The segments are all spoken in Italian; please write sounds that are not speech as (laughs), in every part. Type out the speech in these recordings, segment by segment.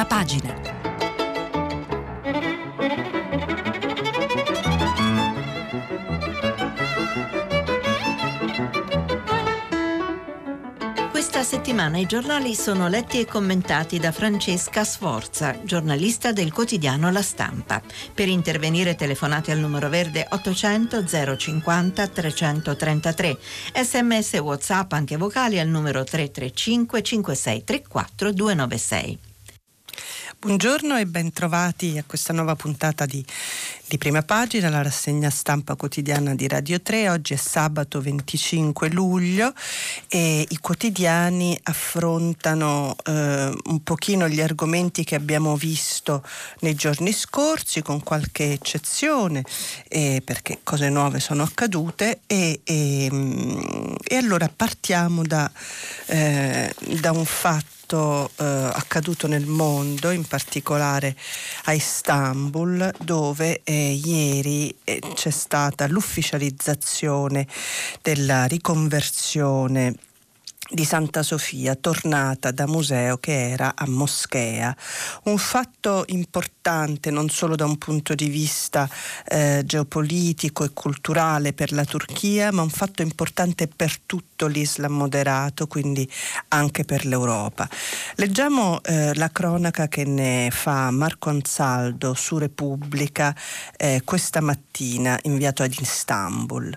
prima pagina. Questa settimana i giornali sono letti e commentati da Francesca Sforza, giornalista del quotidiano La Stampa. Per intervenire telefonate al numero verde 800 050 333. Sms WhatsApp anche vocali al numero 335 5634 296. Buongiorno e ben trovati a questa nuova puntata di, di, Prima Pagina, la rassegna stampa quotidiana di Radio 3. Oggi è sabato 25 luglio e i quotidiani affrontano eh, un pochino gli argomenti che abbiamo visto nei giorni scorsi, con qualche eccezione, eh, perché cose nuove sono accadute. E, e, e allora partiamo da, eh, da un fatto fatto eh, accaduto nel mondo, in particolare a Istanbul, dove eh, ieri eh, c'è stata l'ufficializzazione della riconversione di Santa Sofia, tornata da museo che era a moschea. Un fatto importante non solo da un punto di vista eh, geopolitico e culturale per la Turchia, ma un fatto importante per tutto l'Islam moderato, quindi anche per l'Europa. Leggiamo eh, la cronaca che ne fa Marco Ansaldo su Repubblica eh, questa mattina, inviato ad Istanbul.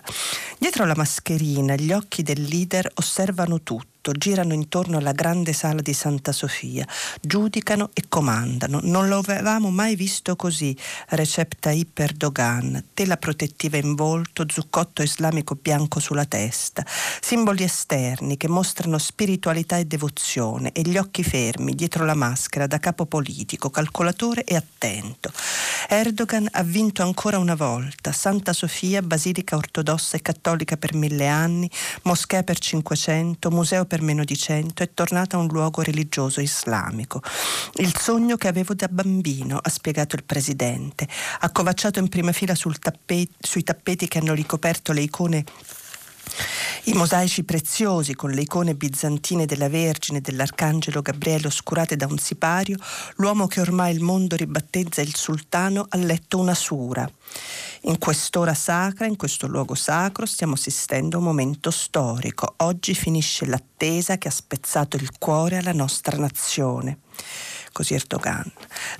Dietro la mascherina gli occhi del leader osservano tutto tutto, girano intorno alla grande sala di Santa Sofia, giudicano e comandano. Non lo avevamo mai visto così. Recep Tayyip Erdogan, tela protettiva in volto, zuccotto islamico bianco sulla testa, simboli esterni che mostrano spiritualità e devozione e gli occhi fermi dietro la maschera da capo politico, calcolatore e attento. Erdogan ha vinto ancora una volta. Santa Sofia, basilica ortodossa e cattolica per mille anni, moschea per 500, museo per per meno di cento, è tornata un luogo religioso islamico. Il sogno che avevo da bambino, ha spiegato il presidente, accovacciato in prima fila tappet- sui tappeti che hanno ricoperto le icone i mosaici preziosi con le icone bizantine della Vergine e dell'Arcangelo Gabriele oscurate da un sipario, l'uomo che ormai il mondo ribattezza il sultano ha letto una sura. In quest'ora sacra, in questo luogo sacro, stiamo assistendo a un momento storico. Oggi finisce l'attesa che ha spezzato il cuore alla nostra nazione così Erdogan.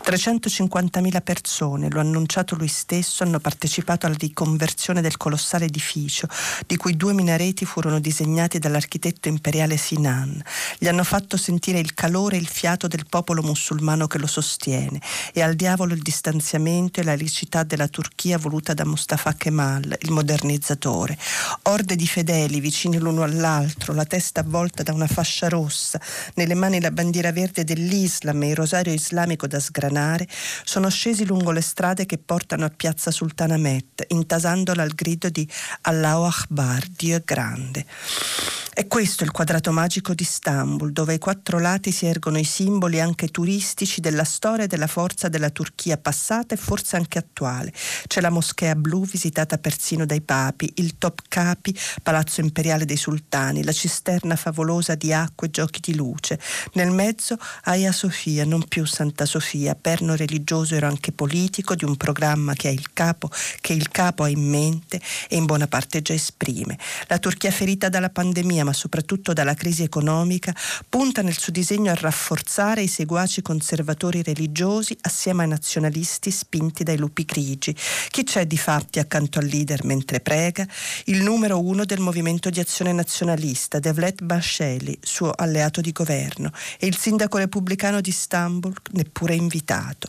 350.000 persone, lo ha annunciato lui stesso, hanno partecipato alla riconversione del colossale edificio, di cui due minareti furono disegnati dall'architetto imperiale Sinan. Gli hanno fatto sentire il calore e il fiato del popolo musulmano che lo sostiene e al diavolo il distanziamento e la licità della Turchia voluta da Mustafa Kemal, il modernizzatore. Orde di fedeli vicini l'uno all'altro, la testa avvolta da una fascia rossa, nelle mani la bandiera verde dell'Islam e i rosario islamico da sgranare, sono scesi lungo le strade che portano a piazza Sultanahmet, intasandola al grido di Allahu Akbar, Dio grande. È questo il quadrato magico di Istanbul, dove ai quattro lati si ergono i simboli anche turistici della storia e della forza della Turchia passata e forse anche attuale. C'è la moschea blu visitata persino dai papi, il Topkapi, palazzo imperiale dei sultani, la cisterna favolosa di acqua e giochi di luce. Nel mezzo Hagia Sofia, non più Santa Sofia, perno religioso ero anche politico di un programma che, il capo, che il capo ha in mente e in buona parte già esprime. La Turchia ferita dalla pandemia ma soprattutto dalla crisi economica, punta nel suo disegno a rafforzare i seguaci conservatori religiosi assieme ai nazionalisti spinti dai lupi grigi. Chi c'è di fatti accanto al leader mentre prega? Il numero uno del movimento di azione nazionalista, Devlet Basheli, suo alleato di governo, e il sindaco repubblicano di Istanbul, neppure invitato.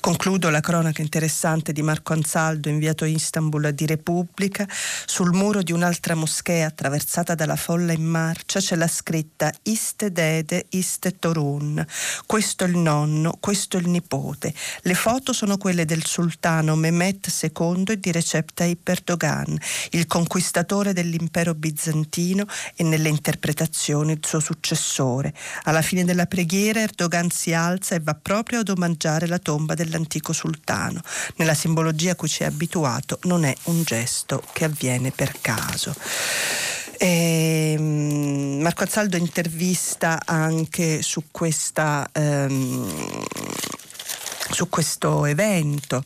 Concludo la cronaca interessante di Marco Ansaldo inviato a Istanbul di Repubblica. Sul muro di un'altra moschea attraversata dalla folla in marcia c'è la scritta Iste Dede, Iste Torun. Questo è il nonno, questo è il nipote. Le foto sono quelle del sultano Mehmet II e di Recep Tayyip Erdogan, il conquistatore dell'impero bizantino e nelle interpretazioni il suo successore. Alla fine della preghiera Erdogan si alza e va proprio ad omaggiare la tomba dell'antico sultano. Nella simbologia a cui ci è abituato non è un gesto che avviene per caso. E, ehm, Marco Azzaldo intervista anche su questa... Um, su questo evento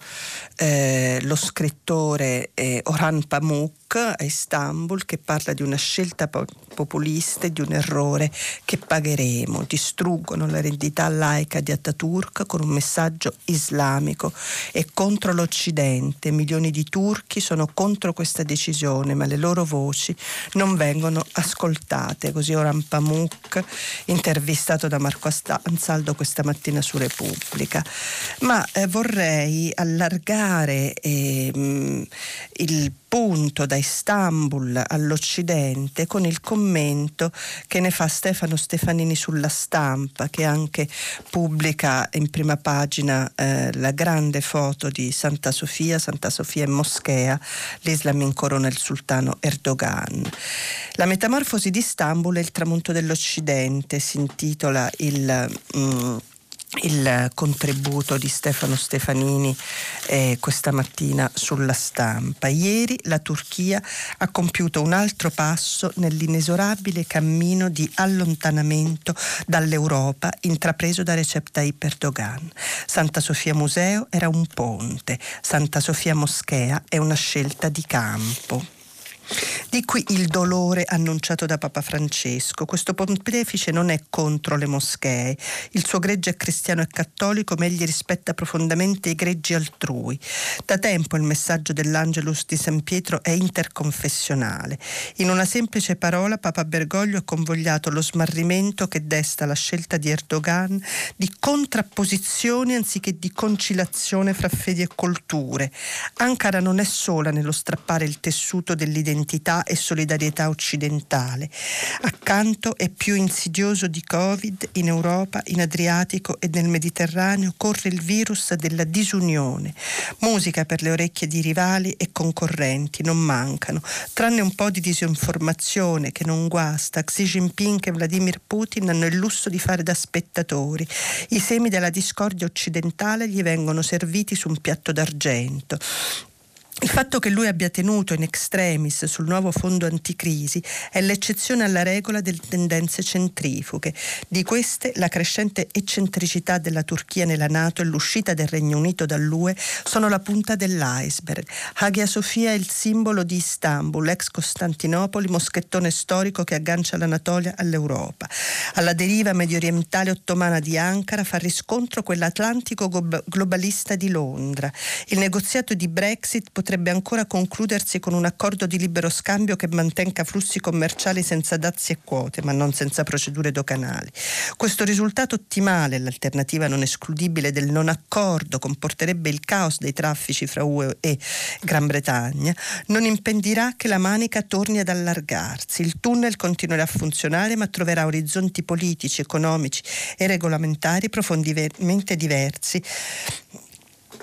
eh, lo scrittore eh, Orhan Pamuk a Istanbul che parla di una scelta populista e di un errore che pagheremo. Distruggono l'eredità laica di Ataturk con un messaggio islamico e contro l'Occidente. Milioni di turchi sono contro questa decisione, ma le loro voci non vengono ascoltate. Così Oran Pamuk, intervistato da Marco Ansaldo questa mattina su Repubblica. Ma eh, vorrei allargare eh, il punto da Istanbul all'Occidente con il commento che ne fa Stefano Stefanini sulla stampa, che anche pubblica in prima pagina eh, la grande foto di Santa Sofia, Santa Sofia in moschea, l'Islam incorona il sultano Erdogan. La metamorfosi di Istanbul è il tramonto dell'Occidente, si intitola il... Mm, il contributo di Stefano Stefanini eh, questa mattina sulla stampa. Ieri la Turchia ha compiuto un altro passo nell'inesorabile cammino di allontanamento dall'Europa intrapreso da Recep Tayyip Erdogan. Santa Sofia Museo era un ponte, Santa Sofia Moschea è una scelta di campo. Di qui il dolore annunciato da Papa Francesco. Questo pontefice non è contro le moschee. Il suo gregge è cristiano e cattolico, ma egli rispetta profondamente i greggi altrui. Da tempo il messaggio dell'Angelus di San Pietro è interconfessionale. In una semplice parola Papa Bergoglio ha convogliato lo smarrimento che desta la scelta di Erdogan di contrapposizione anziché di conciliazione fra fedi e culture. Ankara non è sola nello strappare il tessuto dell'identità identità e solidarietà occidentale. Accanto è più insidioso di Covid in Europa, in Adriatico e nel Mediterraneo corre il virus della disunione. Musica per le orecchie di rivali e concorrenti non mancano, tranne un po' di disinformazione che non guasta. Xi Jinping e Vladimir Putin hanno il lusso di fare da spettatori. I semi della discordia occidentale gli vengono serviti su un piatto d'argento. Il fatto che lui abbia tenuto in extremis sul nuovo fondo anticrisi è l'eccezione alla regola delle tendenze centrifughe. Di queste la crescente eccentricità della Turchia nella Nato e l'uscita del Regno Unito dall'UE sono la punta dell'iceberg. Hagia Sofia è il simbolo di Istanbul, ex Costantinopoli, moschettone storico che aggancia l'Anatolia all'Europa. Alla deriva medio orientale ottomana di Ankara fa riscontro quell'atlantico globalista di Londra. Il negoziato di Brexit potrebbe ancora concludersi con un accordo di libero scambio che mantenga flussi commerciali senza dazi e quote, ma non senza procedure doganali. Questo risultato ottimale, l'alternativa non escludibile del non accordo, comporterebbe il caos dei traffici fra UE e Gran Bretagna, non impedirà che la manica torni ad allargarsi. Il tunnel continuerà a funzionare, ma troverà orizzonti politici, economici e regolamentari profondamente diversi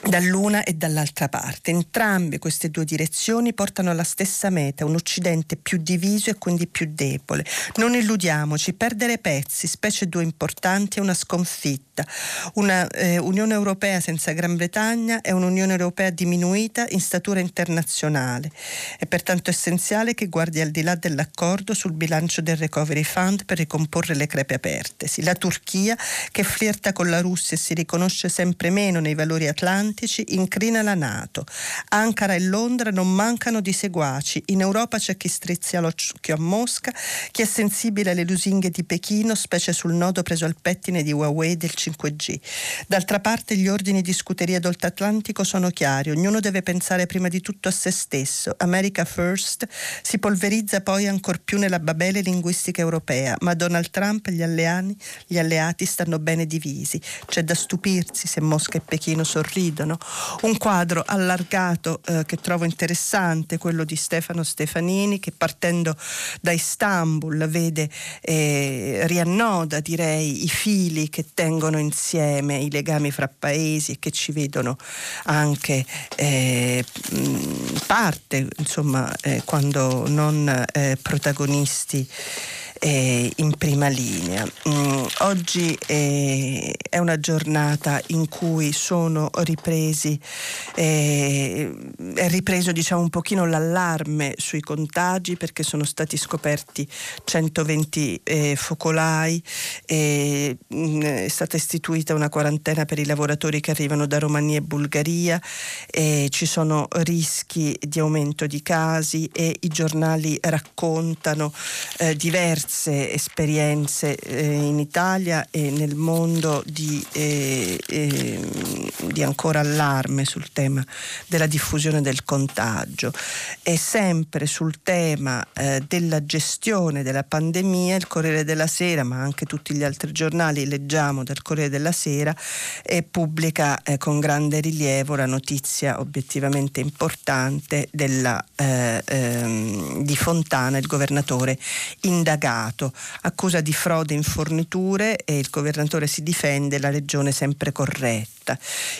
dall'una e dall'altra parte. Entrambe queste due direzioni portano alla stessa meta, un Occidente più diviso e quindi più debole. Non illudiamoci, perdere pezzi, specie due importanti, è una sconfitta. Una eh, Unione Europea senza Gran Bretagna è un'Unione Europea diminuita in statura internazionale. È pertanto essenziale che guardi al di là dell'accordo sul bilancio del Recovery Fund per ricomporre le crepe apertesi. La Turchia, che flirta con la Russia e si riconosce sempre meno nei valori atlantici, atlantici incrina la Nato. Ankara e Londra non mancano di seguaci. In Europa c'è chi strizza l'occhio a Mosca, chi è sensibile alle lusinghe di Pechino, specie sul nodo preso al pettine di Huawei del 5G. D'altra parte gli ordini di scuteria d'Oltratlantico sono chiari, ognuno deve pensare prima di tutto a se stesso. America First si polverizza poi ancor più nella babele linguistica europea, ma Donald Trump e gli alleati, gli alleati stanno bene divisi. C'è da stupirsi se Mosca e Pechino sorridono succedono. Un quadro allargato eh, che trovo interessante, quello di Stefano Stefanini, che partendo da Istanbul vede, eh, riannoda direi i fili che tengono insieme i legami fra paesi e che ci vedono anche eh, parte, insomma, eh, quando non eh, protagonisti eh, in prima linea. Mm, oggi eh, è una giornata in cui sono ripresi, eh, è ripreso diciamo un pochino l'allarme sui contagi perché sono stati scoperti 120 eh, focolai, mm, è stata istituita una quarantena per i lavoratori che arrivano da Romania e Bulgaria, ci sono rischi di aumento di casi e i giornali raccontano eh, diverse esperienze eh, in Italia e nel mondo di, eh, ehm, di, ancora allarme sul tema della diffusione del contagio. E sempre sul tema eh, della gestione della pandemia, il Corriere della Sera, ma anche tutti gli altri giornali, leggiamo del Corriere della Sera, e pubblica eh, con grande rilievo la notizia obiettivamente importante della, eh, ehm, di Fontana, il governatore indagato, accusa di frode in forniture e il governatore si difende, la regione sempre corretta.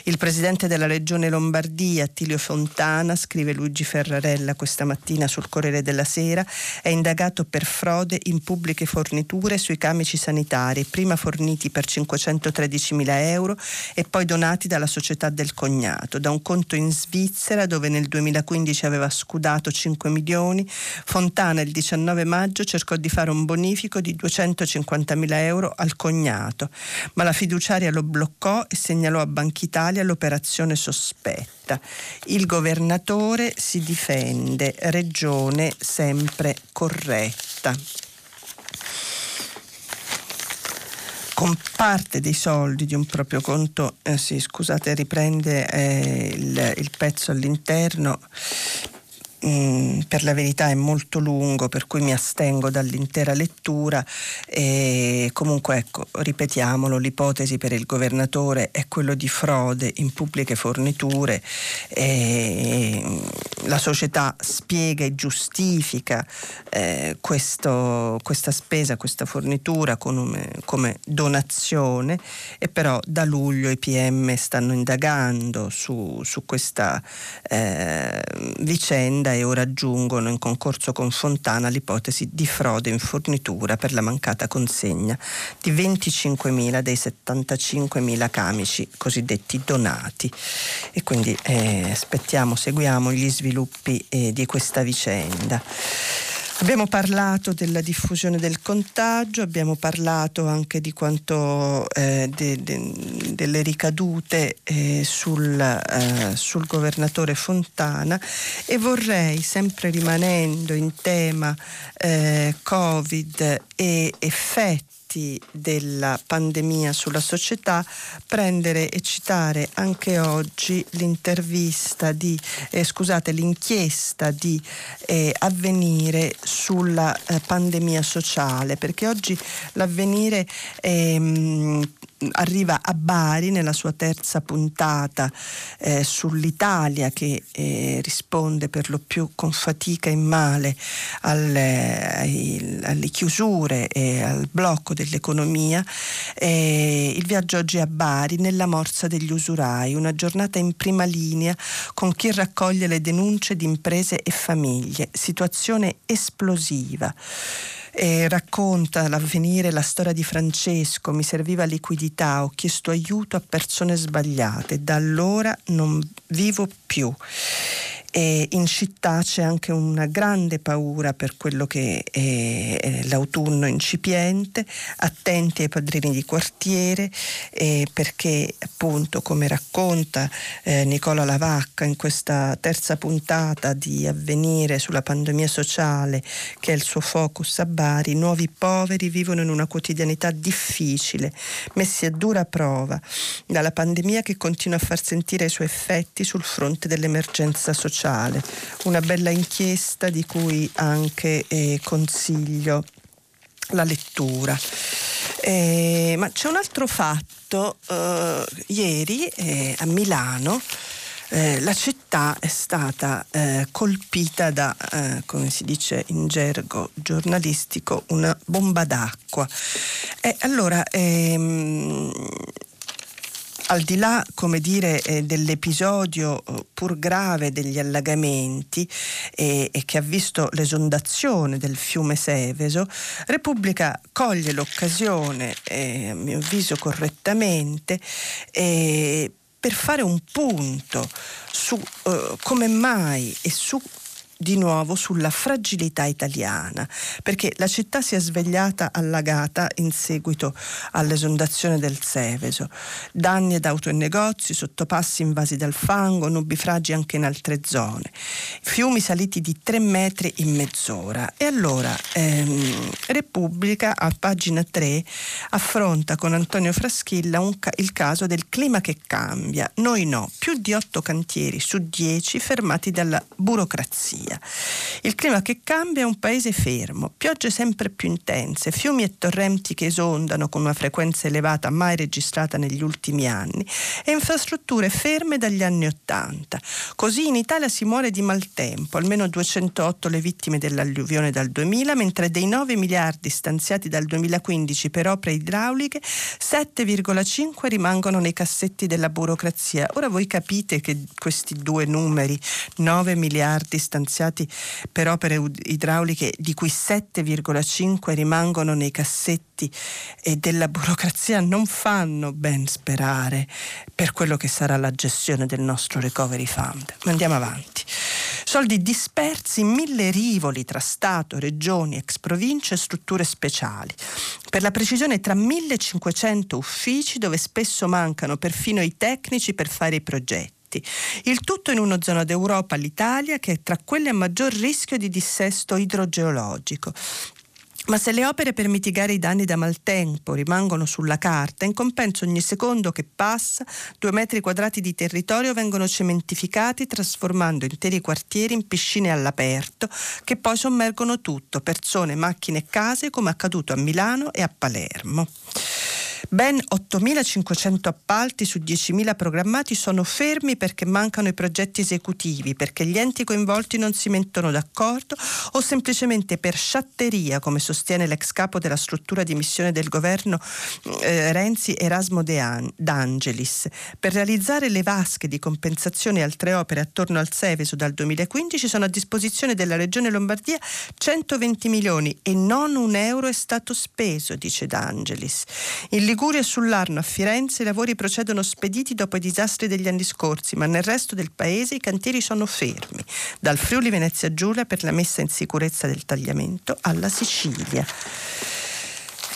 Il presidente della regione Lombardia, Attilio Fontana, scrive Luigi Ferrarella questa mattina sul Corriere della Sera, è indagato per frode in pubbliche forniture sui camici sanitari, prima forniti per 513 mila euro e poi donati dalla società del cognato, da un conto in Svizzera dove nel 2015 aveva scudato 5 milioni. Fontana il 19 maggio cercò di fare un bonifico di 250 mila euro al cognato, ma la fiduciaria lo bloccò e segnalò a Banca Italia l'operazione sospetta. Il governatore si difende, regione sempre corretta. con parte dei soldi di un proprio conto, eh, sì, scusate, riprende eh, il, il, pezzo all'interno, Mm, per la verità è molto lungo, per cui mi astengo dall'intera lettura e comunque ecco, ripetiamolo, l'ipotesi per il governatore è quello di frode in pubbliche forniture e la società spiega e giustifica eh, questo, questa spesa, questa fornitura come, come donazione e però da luglio i PM stanno indagando su, su questa eh, vicenda e ora aggiungono in concorso con Fontana l'ipotesi di frode in fornitura per la mancata consegna di 25.000 dei 75.000 camici cosiddetti donati. E quindi eh, aspettiamo, seguiamo gli sviluppi eh, di questa vicenda. Abbiamo parlato della diffusione del contagio, abbiamo parlato anche di quanto eh, de, de, delle ricadute eh, sul, eh, sul, governatore Fontana e vorrei, sempre rimanendo in tema eh, Covid e effetti effetti della pandemia sulla società, prendere e citare anche oggi l'intervista di, eh, scusate, l'inchiesta di eh, avvenire sulla eh, pandemia sociale, perché oggi l'avvenire ehm, arriva a Bari nella sua terza puntata eh, sull'Italia che eh, risponde per lo più con fatica e male alle, ai, alle chiusure e al blocco dell'economia. Eh, il viaggio oggi a Bari nella morsa degli usurai, una giornata in prima linea con chi raccoglie le denunce di imprese e famiglie, situazione esplosiva eh, racconta l'avvenire, la storia di Francesco, mi serviva liquidità, ho chiesto aiuto a persone sbagliate, da allora non vivo più e in città c'è anche una grande paura per quello che è l'autunno incipiente, attenti ai padrini di quartiere eh, perché appunto come racconta eh, Nicola Lavacca in questa terza puntata di Avvenire sulla pandemia sociale che è il suo focus a Bari, nuovi poveri vivono in una quotidianità difficile, messi a dura prova dalla pandemia che continua a far sentire i suoi effetti sul fronte dell'emergenza sociale sociale, una bella inchiesta di cui anche eh, consiglio la lettura. Eh, ma c'è un altro fatto, eh, ieri eh, a Milano eh, la città è stata eh, colpita da, come si dice in gergo giornalistico, una bomba d'acqua. allora, ehm, al di là, come dire, eh, dell'episodio eh, pur grave degli allagamenti e, e, che ha visto l'esondazione del fiume Seveso, Repubblica coglie l'occasione, eh, a mio avviso correttamente, eh, per fare un punto su uh, come mai e su di nuovo sulla fragilità italiana, perché la città si è svegliata allagata in seguito all'esondazione del Seveso. Danni ad auto e negozi, sottopassi invasi dal fango, nubifragi anche in altre zone. Fiumi saliti di tre metri in mezz'ora. E allora ehm, Repubblica a pagina 3 affronta con Antonio Fraschilla ca- il caso del clima che cambia. Noi no, più di otto cantieri su dieci fermati dalla burocrazia. Italia. Il clima che cambia è un paese fermo, piogge sempre più intense, fiumi e torrenti che esondano con una frequenza elevata mai registrata negli ultimi anni e infrastrutture ferme dagli anni Ottanta. Così in Italia si muore di maltempo, almeno 208 le vittime dell'alluvione dal 2000, mentre dei 9 miliardi stanziati dal 2015 per opere idrauliche, 7,5 rimangono nei cassetti della burocrazia. Ora voi capite che questi due numeri, 9 miliardi stanziati finanziati per opere idrauliche di cui 7,5 rimangono nei cassetti e della burocrazia non fanno ben sperare per quello che sarà la gestione del nostro recovery fund. Andiamo avanti. Soldi dispersi in mille rivoli tra Stato, regioni, ex province e strutture speciali. Per la precisione tra 1500 uffici dove spesso mancano perfino i tecnici per fare i progetti effetti. Il tutto in una zona d'Europa, l'Italia, che è tra quelle a maggior rischio di dissesto idrogeologico. Ma se le opere per mitigare i danni da maltempo rimangono sulla carta, in compenso ogni secondo che passa, due metri quadrati di territorio vengono cementificati trasformando interi quartieri in piscine all'aperto che poi sommergono tutto, persone, macchine e case come accaduto a Milano e a Palermo. Ben 8.500 appalti su 10.000 programmati sono fermi perché mancano i progetti esecutivi, perché gli enti coinvolti non si mettono d'accordo o semplicemente per sciatteria, come sostiene l'ex capo della struttura di missione del governo eh, Renzi Erasmo De D'Angelis. Per realizzare le vasche di compensazione e altre opere attorno al Seveso dal 2015 sono a disposizione della Regione Lombardia 120 milioni e non un euro è stato speso, dice D'Angelis. In Liguria e sull'Arno a Firenze i lavori procedono spediti dopo i disastri degli anni scorsi, ma nel resto del paese i cantieri sono fermi, dal Friuli Venezia Giulia per la messa in sicurezza del tagliamento alla Sicilia.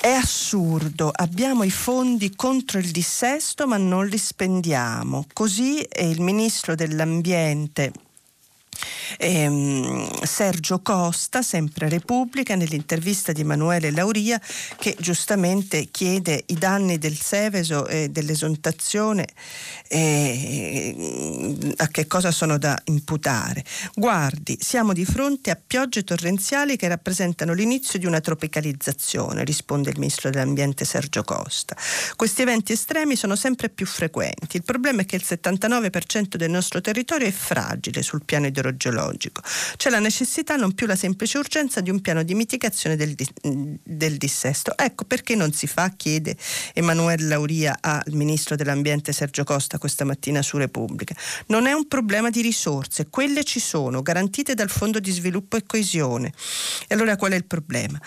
È assurdo, abbiamo i fondi contro il dissesto ma non li spendiamo. Così il ministro dell'ambiente ehm, Sergio Costa, sempre Repubblica, nell'intervista di Emanuele Lauria, che giustamente chiede i danni del Seveso e dell'esontazione eh, a che cosa sono da imputare. Guardi, siamo di fronte a piogge torrenziali che rappresentano l'inizio di una tropicalizzazione, risponde il ministro dell'Ambiente Sergio Costa. Questi eventi estremi sono sempre più frequenti. Il problema è che il 79% del nostro territorio è fragile sul piano idrogeologico ecologico. C'è la necessità, non più la semplice urgenza, di un piano di mitigazione del, del dissesto. Ecco perché non si fa, chiede Emanuele Lauria al Ministro dell'Ambiente Sergio Costa questa mattina su Repubblica. Non è un problema di risorse, quelle ci sono, garantite dal Fondo di Sviluppo e Coesione. E allora qual è il problema?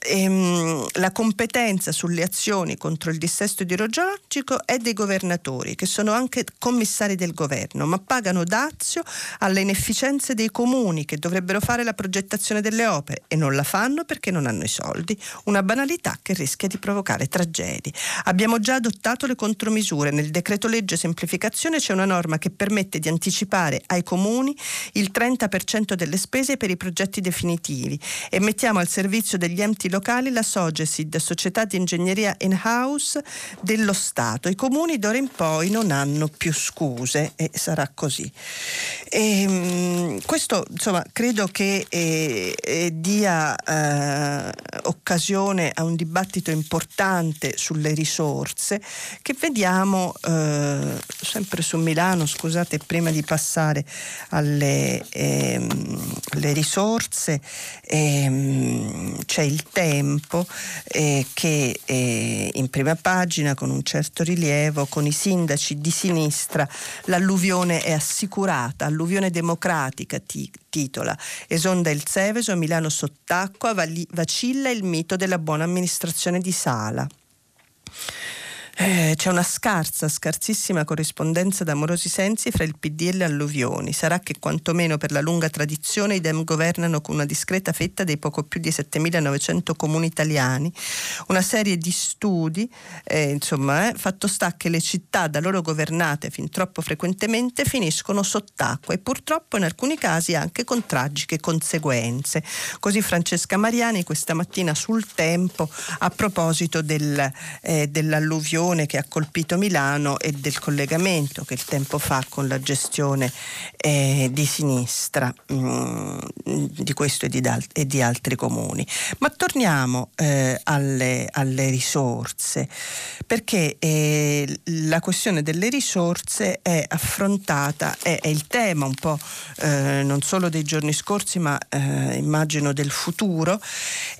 Ehm, la competenza sulle azioni contro il dissesto idrogeologico è dei governatori, che sono anche commissari del governo, ma pagano dazio alle inefficienze dei comuni che dovrebbero fare la progettazione delle opere e non la fanno perché non hanno i soldi. Una banalità che rischia di provocare tragedie. Abbiamo già adottato le contromisure. Nel decreto legge semplificazione c'è una norma che permette di anticipare ai comuni il 30% delle spese per i progetti definitivi e mettiamo al servizio degli enti locali la Sogesid, società di ingegneria in-house dello Stato. I comuni d'ora in poi non hanno più scuse e sarà così. E, ehm, questo insomma credo che eh, eh, dia eh, occasione a un dibattito importante sulle risorse che vediamo eh, sempre su Milano, scusate, prima di passare alle, ehm, risorse ehm, c'è il tempo eh, che eh, in prima pagina con un certo rilievo con i sindaci di sinistra l'alluvione è assicurata, alluvione democratica ti, titola, esonda il Seveso, Milano sott'acqua, vacilla il mito della buona amministrazione di Sala. Eh, c'è una scarsa, scarsissima corrispondenza d'amorosi sensi fra il PD e le alluvioni. Sarà che quantomeno per la lunga tradizione i Dem governano con una discreta fetta dei poco più di 7.900 comuni italiani. Una serie di studi, eh, insomma, eh, fatto sta che le città da loro governate fin troppo frequentemente finiscono sott'acqua e purtroppo in alcuni casi anche con tragiche conseguenze. Così Francesca Mariani questa mattina sul tempo a proposito del, eh, dell'alluvione alluvione che ha colpito Milano e del collegamento che il tempo fa con la gestione eh, di sinistra mh, mm, di questo e di, e di, altri comuni. Ma torniamo eh, alle, alle, risorse, perché eh, la questione delle risorse è affrontata, è, è il tema un po' eh, non solo dei giorni scorsi, ma eh, immagino del futuro.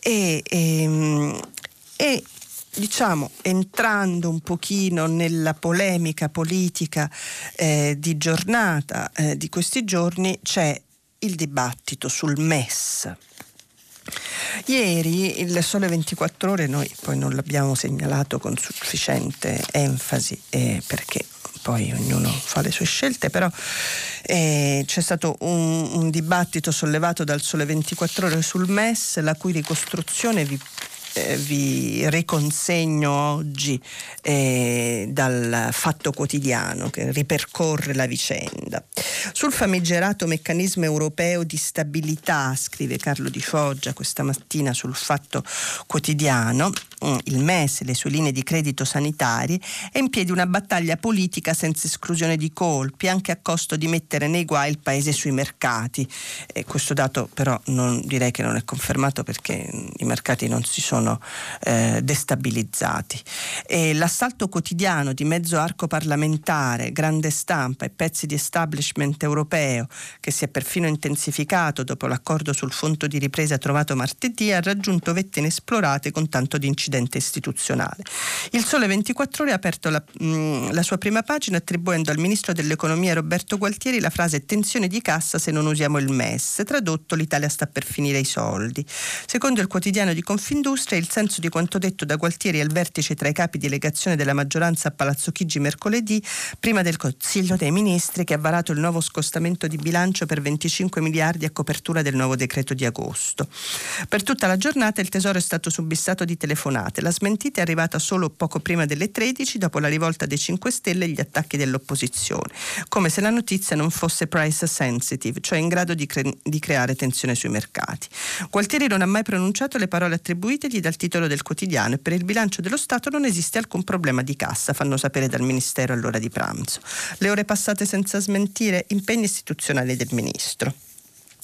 E, e, ehm, e diciamo, entrando un pochino nella polemica politica eh, di giornata eh, di questi giorni, c'è il dibattito sul MES. Ieri il Sole 24 ore, noi poi non l'abbiamo segnalato con sufficiente enfasi eh, perché poi ognuno fa le sue scelte, però eh, c'è stato un, un, dibattito sollevato dal Sole 24 ore sul MES, la cui ricostruzione vi eh, vi riconsegno oggi eh, dal Fatto Quotidiano che ripercorre la vicenda. Sul famigerato meccanismo europeo di stabilità, scrive Carlo Di Foggia questa mattina sul Fatto Quotidiano, mm, il MES e le sue linee di credito sanitari, è in piedi una battaglia politica senza esclusione di colpi, anche a costo di mettere nei guai il paese sui mercati. E questo dato però non, direi che non è confermato perché i mercati non si sono sono eh, destabilizzati. E l'assalto quotidiano di mezzo arco parlamentare, grande stampa e pezzi di establishment europeo, che si è perfino intensificato dopo l'accordo sul fondo di ripresa trovato martedì, ha raggiunto vette inesplorate con tanto di incidente istituzionale. Il Sole 24 Ore ha aperto la, mh, mm, la sua prima pagina attribuendo al ministro dell'economia Roberto Gualtieri la frase tensione di cassa se non usiamo il MES. Tradotto l'Italia sta per finire i soldi. Secondo il quotidiano di Confindustria, dimostra il senso di quanto detto da Gualtieri al vertice tra i capi delegazione della maggioranza a Palazzo Chigi mercoledì, prima del Consiglio dei Ministri che ha varato il nuovo scostamento di bilancio per 25 miliardi a copertura del nuovo decreto di agosto. Per tutta la giornata il Tesoro è stato subissato di telefonate. La smentita è arrivata solo poco prima delle 13 dopo la rivolta dei 5 Stelle e gli attacchi dell'opposizione, come se la notizia non fosse price sensitive, cioè in grado di, cre- di creare tensione sui mercati. Gualtieri non ha mai pronunciato le parole attribuitegli dal titolo del quotidiano e per il bilancio dello Stato non esiste alcun problema di cassa, fanno sapere dal Ministero all'ora di pranzo. Le ore passate senza smentire impegni istituzionali del Ministro.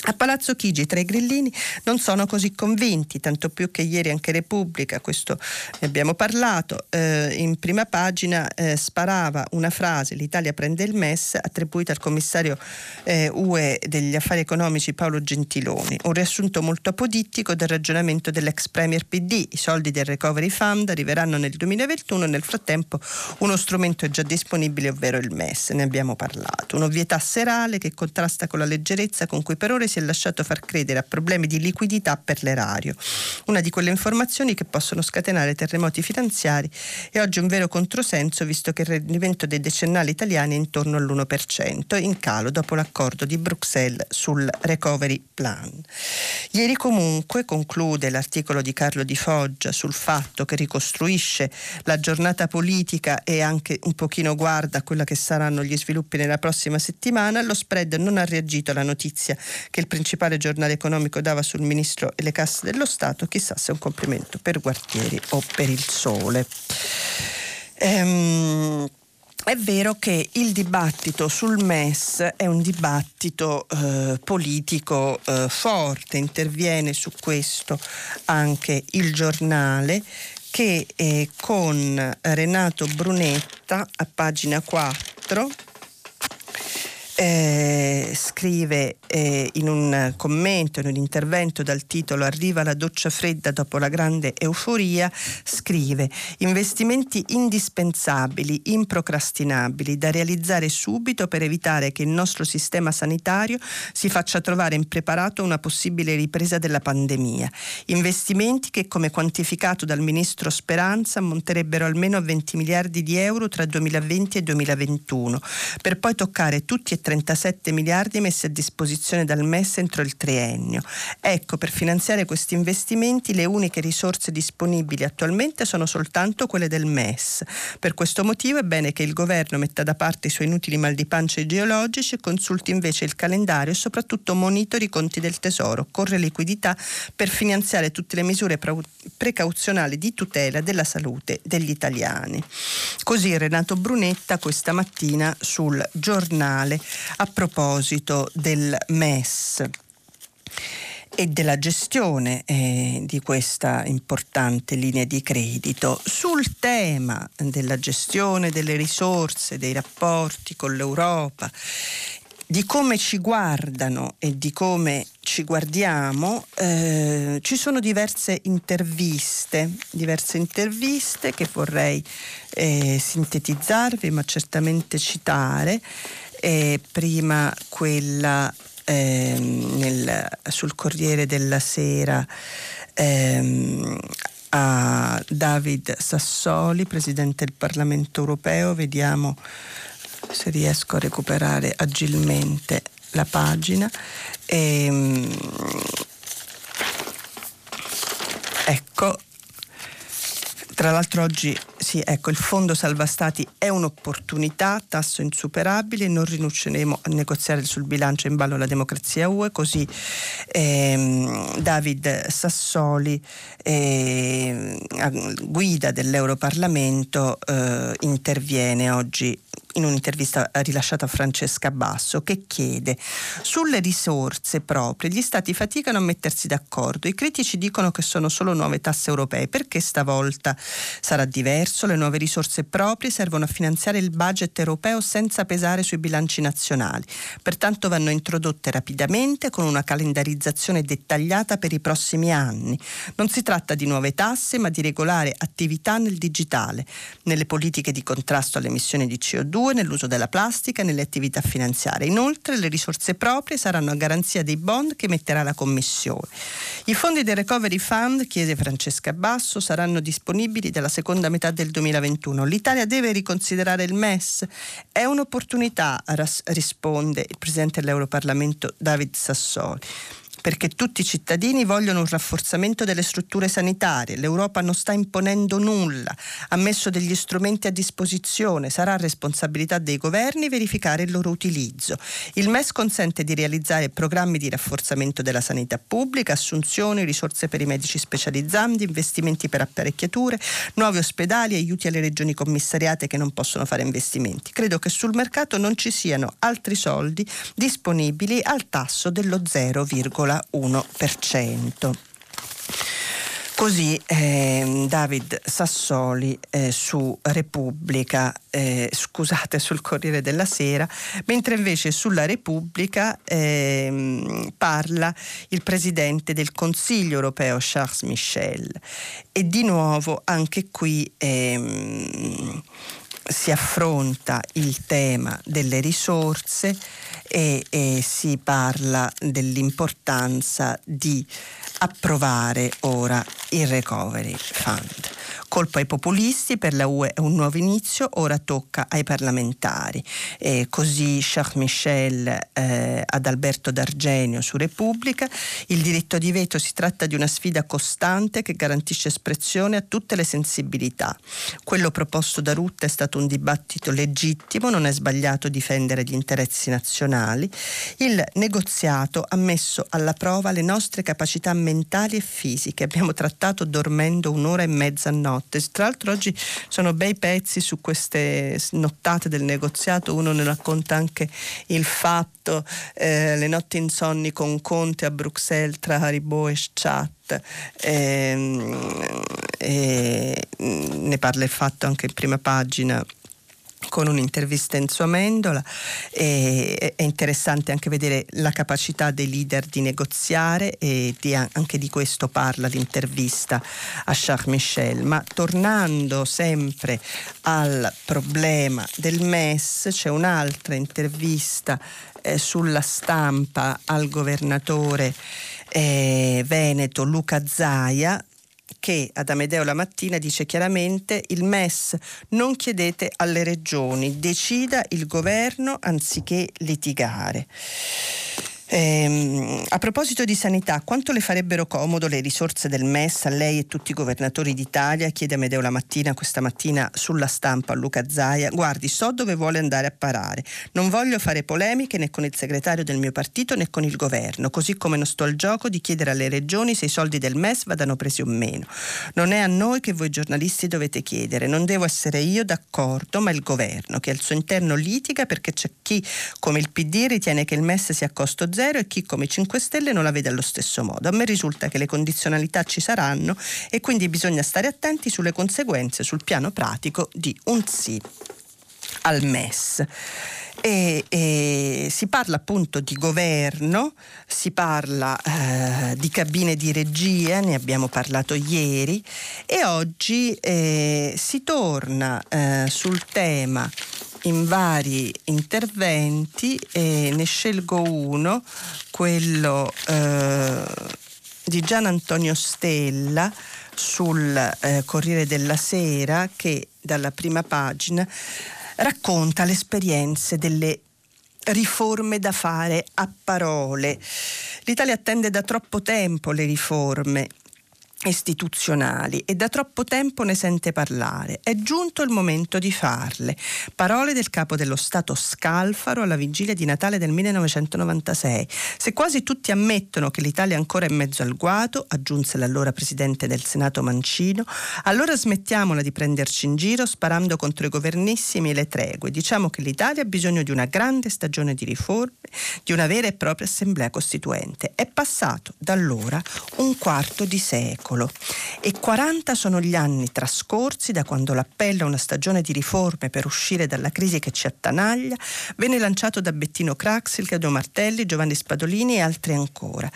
A Palazzo Chigi tra i grillini non sono così convinti, tanto più che ieri anche Repubblica, questo ne abbiamo parlato, eh, in prima pagina eh, sparava una frase, l'Italia prende il MES, attribuita al commissario eh, UE degli affari economici Paolo Gentiloni, un riassunto molto apodittico del ragionamento dell'ex Premier PD, i soldi del Recovery Fund arriveranno nel 2021, nel frattempo uno strumento è già disponibile, ovvero il MES, ne abbiamo parlato, un'ovvietà serale che contrasta con la leggerezza con cui per ore si è lasciato far credere a problemi di liquidità per l'erario. Una di quelle informazioni che possono scatenare terremoti finanziari e oggi un vero controsenso visto che il rendimento dei decennali italiani è intorno all'1%, in calo dopo l'accordo di Bruxelles sul recovery plan. Ieri comunque conclude l'articolo di Carlo Di Foggia sul fatto che ricostruisce la giornata politica e anche un pochino guarda a quella che saranno gli sviluppi nella prossima settimana, lo spread non ha reagito alla notizia che il principale giornale economico dava sul ministro e le casse dello Stato, chissà se è un complimento per Guartieri o per il Sole. Ehm, è vero che il dibattito sul MES è un dibattito eh, politico eh, forte, interviene su questo anche il giornale che eh, con Renato Brunetta a pagina 4 eh, scrive eh, in un commento, in un intervento dal titolo Arriva la doccia fredda dopo la grande euforia, scrive investimenti indispensabili, improcrastinabili, da realizzare subito per evitare che il nostro sistema sanitario si faccia trovare impreparato a una possibile ripresa della pandemia. Investimenti che, come quantificato dal ministro Speranza, ammonterebbero almeno a 20 miliardi di euro tra 2020 e 2021, per poi toccare tutti e 37 miliardi messi a disposizione dal MES entro il triennio. Ecco, per finanziare questi investimenti le uniche risorse disponibili attualmente sono soltanto quelle del MES. Per questo motivo è bene che il governo metta da parte i suoi inutili mal di pancia ideologici e consulti invece il calendario e soprattutto monitori i conti del Tesoro. Corre liquidità per finanziare tutte le misure precauzionali di tutela della salute degli italiani. Così Renato Brunetta questa mattina sul giornale a proposito del MES e della gestione eh, di questa importante linea di credito. Sul tema della gestione delle risorse, dei rapporti con l'Europa, di come ci guardano e di come ci guardiamo, eh, ci sono diverse interviste, diverse interviste che vorrei eh, sintetizzarvi, ma certamente citare. E prima quella ehm, nel, sul Corriere della Sera ehm, a David Sassoli, Presidente del Parlamento europeo, vediamo se riesco a recuperare agilmente la pagina. E, ehm, ecco, tra l'altro oggi sì, ecco, il fondo salva stati è un'opportunità, tasso insuperabile, non rinunceremo a negoziare sul bilancio in ballo la democrazia UE, così ehm, David Sassoli, eh, guida dell'Europarlamento, eh, interviene oggi in un'intervista rilasciata a Francesca Basso che chiede sulle risorse proprie gli stati faticano a mettersi d'accordo. I critici dicono che sono solo nuove tasse europee. Perché stavolta sarà diverso? Le nuove risorse proprie servono a finanziare il budget europeo senza pesare sui bilanci nazionali. Pertanto vanno introdotte rapidamente con una calendarizzazione dettagliata per i prossimi anni. Non si tratta di nuove tasse ma di regolare attività nel digitale. Nelle politiche di contrasto alle emissioni di CO2 nell'uso della plastica nelle attività finanziarie. Inoltre le risorse proprie saranno a garanzia dei bond che metterà la Commissione. I fondi del Recovery Fund, chiese Francesca Basso, saranno disponibili dalla seconda metà del 2021. L'Italia deve riconsiderare il MES. È un'opportunità, risponde il Presidente dell'Europarlamento David Sassoli perché tutti i cittadini vogliono un rafforzamento delle strutture sanitarie. L'Europa non sta imponendo nulla, ha messo degli strumenti a disposizione, sarà responsabilità dei governi verificare il loro utilizzo. Il MES consente di realizzare programmi di rafforzamento della sanità pubblica, assunzioni, risorse per i medici specializzanti, investimenti per apparecchiature, nuovi ospedali, aiuti alle regioni commissariate che non possono fare investimenti. Credo che sul mercato non ci siano altri soldi disponibili al tasso dello 0,1%. 0,1%. Così eh, David Sassoli eh, su Repubblica, eh, scusate sul Corriere della Sera, mentre invece sulla Repubblica ehm, parla il Presidente del Consiglio europeo Charles Michel e di nuovo anche qui ehm, si affronta il tema delle risorse e, e si parla dell'importanza di approvare ora il Recovery Fund. Colpo ai populisti, per la UE è un nuovo inizio, ora tocca ai parlamentari. E così Charles Michel eh, ad Alberto D'Argenio su Repubblica. Il diritto di veto si tratta di una sfida costante che garantisce espressione a tutte le sensibilità. Quello proposto da Rutte è stato un dibattito legittimo, non è sbagliato difendere gli interessi nazionali. Il negoziato ha messo alla prova le nostre capacità mentali e fisiche. Abbiamo trattato dormendo un'ora e mezza a notte. Tra l'altro oggi sono bei pezzi su queste nottate del negoziato, uno ne racconta anche il fatto, eh, le notti insonni con Conte a Bruxelles tra Haribo e Schat. Eh, eh, ne parla il fatto anche in prima pagina con un'intervista in sua Mendola. E, è interessante anche vedere la capacità dei leader di negoziare e di, anche di questo parla l'intervista a Charles Michel. Ma tornando sempre al problema del MES, c'è un'altra intervista eh, sulla stampa al governatore eh, veneto Luca Zaia che ad Amedeo la mattina dice chiaramente il MES non chiedete alle regioni, decida il governo anziché litigare. Eh, a proposito di sanità, quanto le farebbero comodo le risorse del MES a lei e tutti i governatori d'Italia? Chiede Amedeo la mattina, questa mattina sulla stampa a Luca Zaia. Guardi, so dove vuole andare a parare. Non voglio fare polemiche né con il segretario del mio partito né con il governo, così come non sto al gioco di chiedere alle regioni se i soldi del MES vadano presi o meno. Non è a noi che voi giornalisti dovete chiedere, non devo essere io d'accordo, ma il governo che al suo interno litiga perché c'è chi, come il PD, ritiene che il MES sia a costo zero zero e chi come 5 Stelle non la vede allo stesso modo. A me risulta che le condizionalità ci saranno e quindi bisogna stare attenti sulle conseguenze sul piano pratico di un sì al MES. E, e, si parla appunto di governo, si parla eh, di cabine di regia, ne abbiamo parlato ieri e oggi eh, si torna eh, sul tema in vari interventi e ne scelgo uno, quello eh, di Gian Antonio Stella sul eh, Corriere della Sera che dalla prima pagina racconta le esperienze delle riforme da fare a parole. L'Italia attende da troppo tempo le riforme istituzionali e da troppo tempo ne sente parlare. È giunto il momento di farle. Parole del capo dello Stato Scalfaro alla vigilia di Natale del 1996. Se quasi tutti ammettono che l'Italia è ancora in mezzo al guado, aggiunse l'allora presidente del Senato Mancino, allora smettiamola di prenderci in giro sparando contro i governissimi e le tregue. Diciamo che l'Italia ha bisogno di una grande stagione di riforme, di una vera e propria assemblea costituente. È passato da allora un quarto di secolo secolo e 40 sono gli anni trascorsi da quando l'appello a una stagione di riforme per uscire dalla crisi che ci attanaglia venne lanciato da Bettino Craxi, Claudio Martelli, Giovanni Spadolini e altri ancora.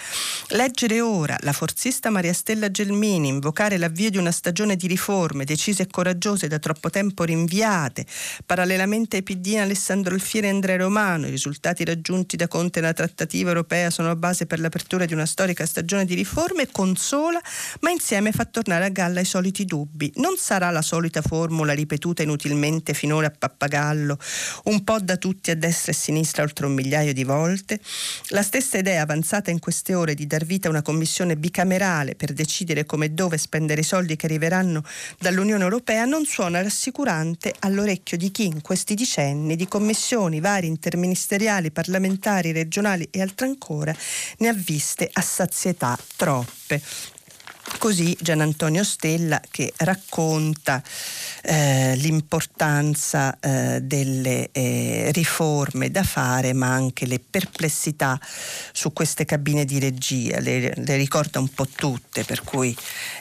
Leggere ora la forzista Maria Stella Gelmini invocare l'avvio di una stagione di riforme decise e coraggiose da troppo tempo rinviate, parallelamente ai PD Alessandro Alfieri e Andrea Romano, i risultati raggiunti da Conte nella trattativa europea sono a base per l'apertura di una storica stagione di riforme, consola, ma insieme fa tornare a galla i soliti dubbi. Non sarà la solita formula ripetuta inutilmente finora a pappagallo, un po' da tutti a destra e a sinistra oltre un migliaio di volte? La stessa idea avanzata in queste ore di dar vita a una commissione bicamerale per decidere come e dove spendere i soldi che arriveranno dall'Unione Europea non suona rassicurante all'orecchio di chi in questi decenni di commissioni varie interministeriali, parlamentari, regionali e altre ancora ne ha viste a sazietà troppe. Così Gian Antonio Stella che racconta eh, l'importanza eh, delle eh, riforme da fare ma anche le perplessità su queste cabine di regia, le, le ricorda un po' tutte per cui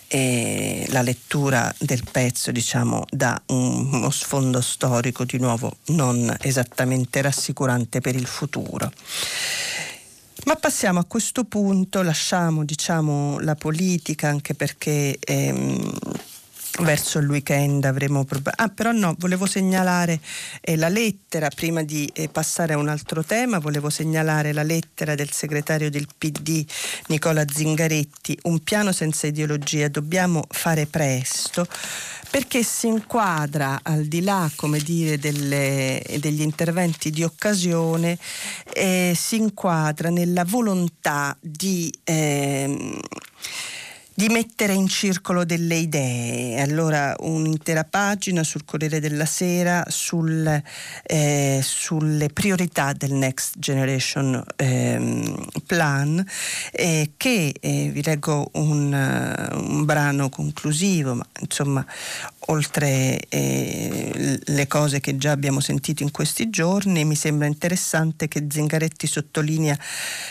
eh, la lettura del pezzo diciamo dà un, uno sfondo storico di nuovo non esattamente rassicurante per il futuro. Ma passiamo a questo punto, lasciamo diciamo, la politica anche perché ehm, verso il weekend avremo problemi. Ah, però no, volevo segnalare eh, la lettera, prima di eh, passare a un altro tema, volevo segnalare la lettera del segretario del PD Nicola Zingaretti, un piano senza ideologia, dobbiamo fare presto perché si inquadra al di là come dire, delle, degli interventi di occasione, eh, si inquadra nella volontà di... Di mettere in circolo delle idee. Allora un'intera pagina sul Corriere della Sera sul, eh, sulle priorità del Next Generation eh, Plan eh, che eh, vi leggo un, un brano conclusivo, ma insomma oltre eh, le cose che già abbiamo sentito in questi giorni, mi sembra interessante che Zingaretti sottolinea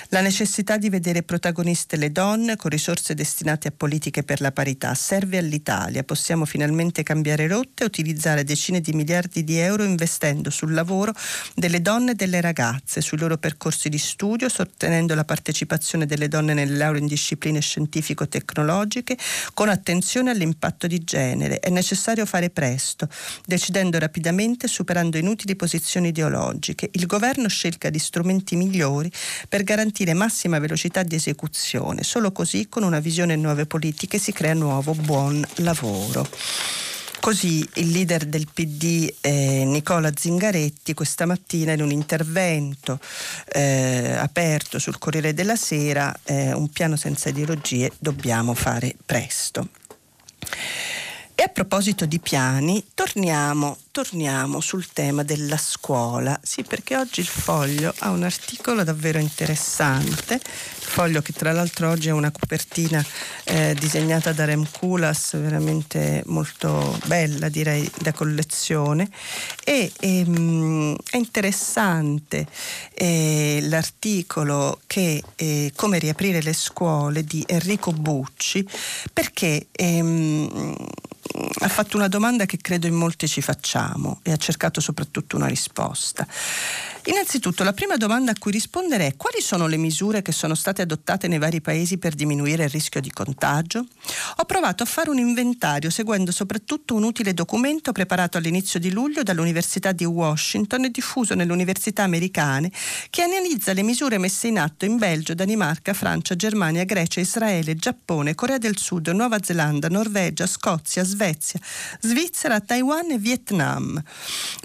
la necessità di vedere protagoniste le donne con risorse destinate a politiche per la parità. Serve all'Italia, possiamo finalmente cambiare rotte e utilizzare decine di miliardi di euro investendo sul lavoro delle donne e delle ragazze, sui loro percorsi di studio, sostenendo la partecipazione delle donne nelle lauree in discipline scientifico-tecnologiche, con attenzione all'impatto di genere. È necessario necessario fare presto, decidendo rapidamente superando inutili posizioni ideologiche. Il governo scelga gli strumenti migliori per garantire massima velocità di esecuzione. Solo così, con una visione e nuove politiche, si crea nuovo buon lavoro. Così il leader del PD eh, Nicola Zingaretti questa mattina in un intervento eh, aperto sul Corriere della Sera, eh, un piano senza ideologie, dobbiamo fare presto. E a proposito di piani, torniamo, torniamo, sul tema della scuola. Sì, perché oggi il foglio ha un articolo davvero interessante. Il foglio che tra l'altro oggi ha una copertina eh, disegnata da Rem Kulas, veramente molto bella, direi, da collezione. E ehm, è interessante eh, l'articolo che eh, Come riaprire le scuole di Enrico Bucci, perché ehm, ha fatto una domanda che credo in molti ci facciamo e ha cercato soprattutto una risposta. Innanzitutto, la prima domanda a cui rispondere è quali sono le misure che sono state adottate nei vari paesi per diminuire il rischio di contagio? Ho provato a fare un inventario seguendo soprattutto un utile documento preparato all'inizio di luglio dall'Università di Washington e diffuso nelle università americane che analizza le misure messe in atto in Belgio, Danimarca, Francia, Germania, Grecia, Israele, Giappone, Corea del Sud, Nuova Zelanda, Norvegia, Scozia, Svezia, Svizzera, Taiwan e Vietnam.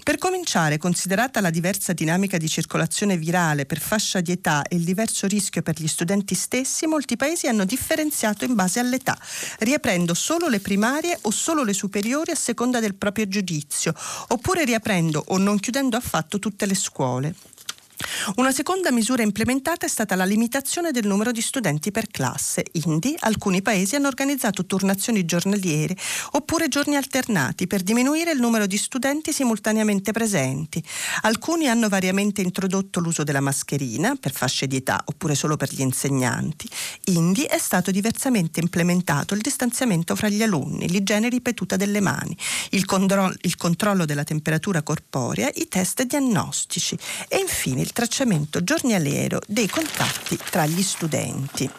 Per cominciare, considerata la diversa dinamica dinamica di circolazione virale per fascia di età e il diverso rischio per gli studenti stessi, molti paesi hanno differenziato in base all'età, riaprendo solo le primarie o solo le superiori a seconda del proprio giudizio, oppure riaprendo o non chiudendo affatto tutte le scuole. Una seconda misura implementata è stata la limitazione del numero di studenti per classe. Indi alcuni paesi hanno organizzato turnazioni giornaliere oppure giorni alternati per diminuire il numero di studenti simultaneamente presenti. Alcuni hanno variamente introdotto l'uso della mascherina per fasce di età oppure solo per gli insegnanti. Indi è stato diversamente implementato il distanziamento fra gli alunni, l'igiene ripetuta delle mani, il, condro- il controllo della temperatura corporea, i test diagnostici e infine il tracciamento giornaliero dei contatti tra gli studenti.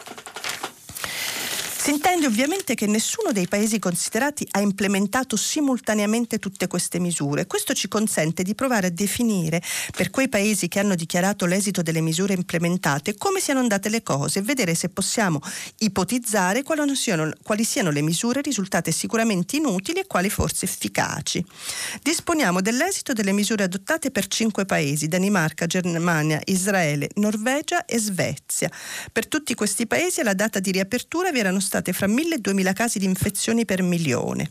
Si intende ovviamente che nessuno dei paesi considerati ha implementato simultaneamente tutte queste misure. Questo ci consente di provare a definire per quei paesi che hanno dichiarato l'esito delle misure implementate come siano andate le cose e vedere se possiamo ipotizzare quali siano, quali siano le misure risultate sicuramente inutili e quali forse efficaci. Disponiamo dell'esito delle misure adottate per cinque paesi, Danimarca, Germania, Israele, Norvegia e Svezia. Per tutti questi paesi alla data di riapertura vi erano stati state fra 1.000 e 2.000 casi di infezioni per milione.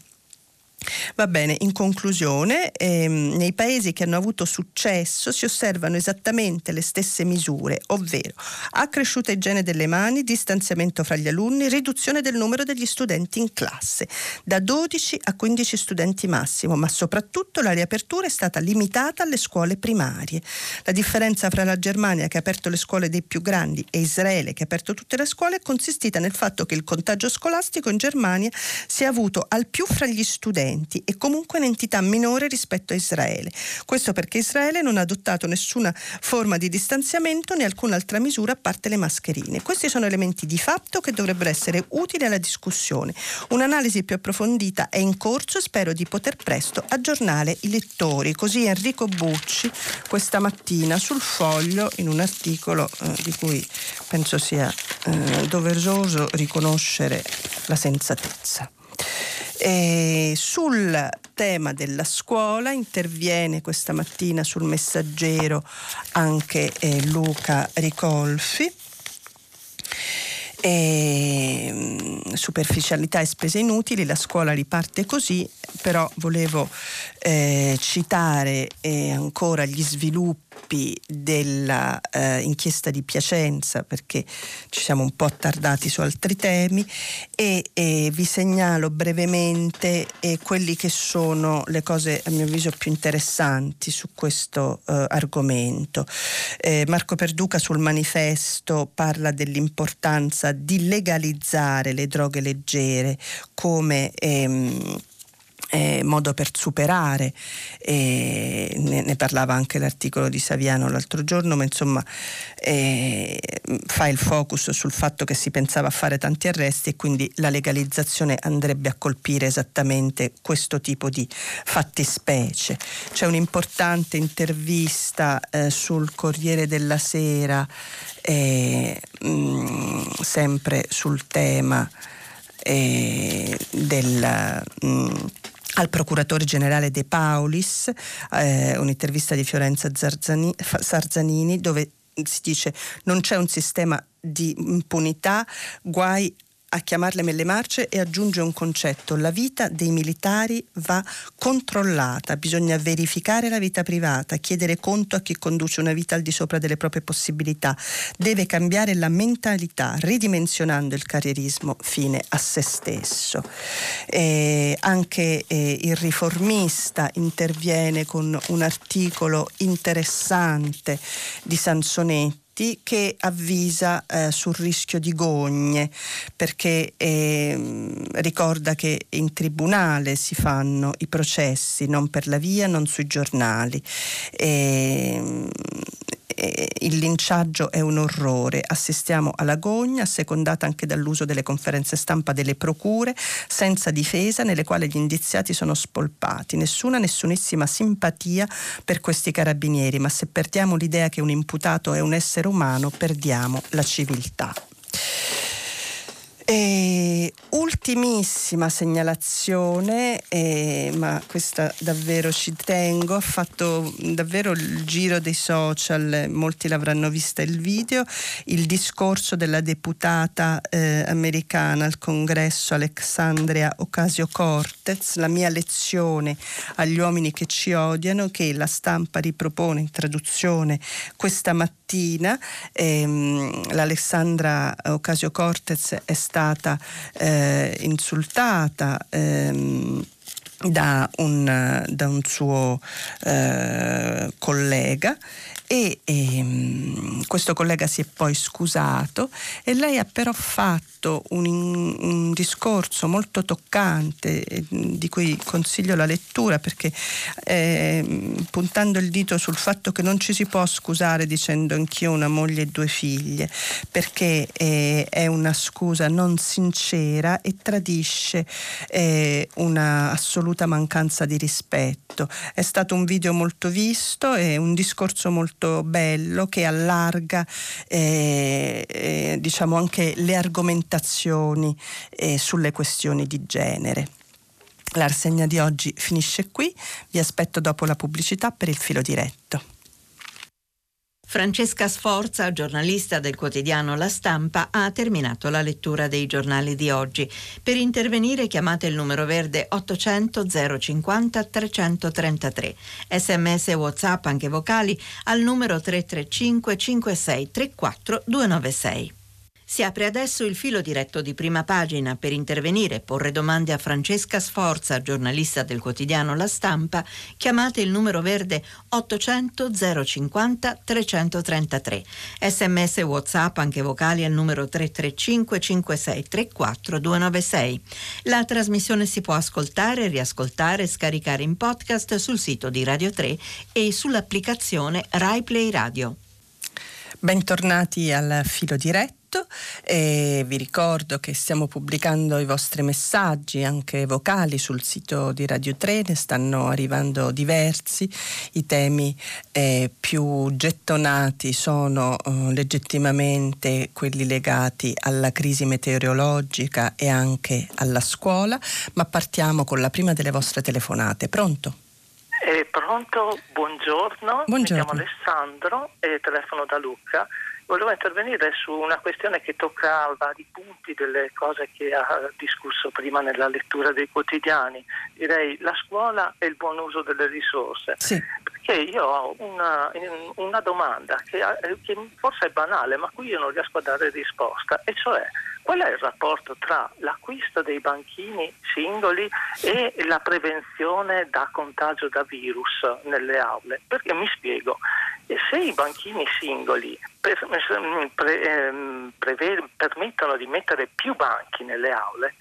Va bene, in conclusione, ehm, nei paesi che hanno avuto successo si osservano esattamente le stesse misure, ovvero accresciuta igiene delle mani, distanziamento fra gli alunni, riduzione del numero degli studenti in classe, da 12 a 15 studenti massimo, ma soprattutto la riapertura è stata limitata alle scuole primarie. La differenza fra la Germania che ha aperto le scuole dei più grandi e Israele che ha aperto tutte le scuole è consistita nel fatto che il contagio scolastico in Germania si è avuto al più fra gli studenti studenti e comunque un'entità minore rispetto a Israele. Questo perché Israele non ha adottato nessuna forma di distanziamento né alcuna altra misura a parte le mascherine. Questi sono elementi di fatto che dovrebbero essere utili alla discussione. Un'analisi più approfondita è in corso e spero di poter presto aggiornare i lettori. Così Enrico Bucci questa mattina sul foglio in un articolo eh, di cui penso sia eh, doveroso riconoscere la sensatezza. E sul tema della scuola interviene questa mattina sul messaggero anche eh, Luca Ricolfi. E, mm, superficialità e spese inutili, la scuola riparte così, però volevo eh, citare eh, ancora gli sviluppi dell'inchiesta eh, di Piacenza perché ci siamo un po' attardati su altri temi e, e vi segnalo brevemente eh, quelli che sono le cose a mio avviso più interessanti su questo eh, argomento. Eh, Marco Perduca sul manifesto parla dell'importanza di legalizzare le droghe leggere come ehm, eh, modo per superare, eh, ne, ne, parlava anche l'articolo di Saviano l'altro giorno, ma insomma eh, fa il focus sul fatto che si pensava a fare tanti arresti e quindi la legalizzazione andrebbe a colpire esattamente questo tipo di fattispecie. C'è un'importante intervista eh, sul Corriere della Sera, mh, eh, mm, sempre sul tema eh, del... Mh, mm, al procuratore generale De Paulis, eh, un'intervista di Fiorenza Zarzani, Sarzanini dove si dice non c'è un sistema di impunità, guai a chiamarle melle marce e aggiunge un concetto. La vita dei militari va controllata, bisogna verificare la vita privata, chiedere conto a chi conduce una vita al di sopra delle proprie possibilità. Deve cambiare la mentalità, ridimensionando il carrierismo fine a se stesso. E anche eh, il riformista interviene con un articolo interessante di Sansonetti che avvisa eh, sul rischio di gogne perché eh, ricorda che in tribunale si fanno i processi non per la via, non sui giornali. E, il linciaggio è un orrore, assistiamo alla gogna, secondata anche dall'uso delle conferenze stampa delle procure, senza difesa, nelle quali gli indiziati sono spolpati. Nessuna, nessunissima simpatia per questi carabinieri, ma se perdiamo l'idea che un imputato è un essere umano, perdiamo la civiltà. E ultimissima segnalazione, eh, ma questa davvero ci tengo, ha fatto davvero il giro dei social, molti l'avranno vista il video, il discorso della deputata eh, americana al congresso Alexandria Ocasio-Cortez, la mia lezione agli uomini che ci odiano, che la stampa ripropone in traduzione questa mattina. Ehm, L'Alessandra Ocasio-Cortez è stata stata eh, insultata. Ehm, da un, da un, suo eh, collega e, e ehm, questo collega si è poi scusato e lei ha però fatto un, un discorso molto toccante eh, di cui consiglio la lettura perché eh, puntando il dito sul fatto che non ci si può scusare dicendo anch'io una moglie e due figlie perché eh, è una scusa non sincera e tradisce eh, una assoluta mancanza di rispetto. È stato un video molto visto e un discorso molto molto bello che allarga eh, eh, diciamo anche le argomentazioni eh, sulle questioni di genere. La rassegna di oggi finisce qui, vi aspetto dopo la pubblicità per il filo diretto. Francesca Sforza, giornalista del quotidiano La Stampa, ha terminato la lettura dei giornali di oggi. Per intervenire chiamate il numero verde 800 050 333. Sms e WhatsApp anche vocali al numero 335 56 34 296. Si apre adesso il filo diretto di prima pagina per intervenire e porre domande a Francesca Sforza, giornalista del quotidiano La Stampa. Chiamate il numero verde 800 050 333. Sms WhatsApp anche vocali al numero 335 5634 296. La trasmissione si può ascoltare, riascoltare e scaricare in podcast sul sito di Radio 3 e sull'applicazione RaiPlay Radio. Bentornati al filo diretto e vi ricordo che stiamo pubblicando i vostri messaggi anche vocali sul sito di Radio 3, ne stanno arrivando diversi, i temi eh, più gettonati sono eh, legittimamente quelli legati alla crisi meteorologica e anche alla scuola, ma partiamo con la prima delle vostre telefonate. Pronto? Eh, pronto, buongiorno. buongiorno. Mi chiamo Alessandro e telefono da Lucca volevo intervenire su una questione che tocca vari punti delle cose che ha discusso prima nella lettura dei quotidiani. Direi la scuola e il buon uso delle risorse. Sì. Perché io ho una, una domanda che, che forse è banale, ma a cui io non riesco a dare risposta, e cioè qual è il rapporto tra l'acquisto dei banchini singoli e la prevenzione da contagio da virus nelle aule? Perché mi spiego, se i banchini singoli pre, ehm, pre, permettono di mettere più banchi nelle aule,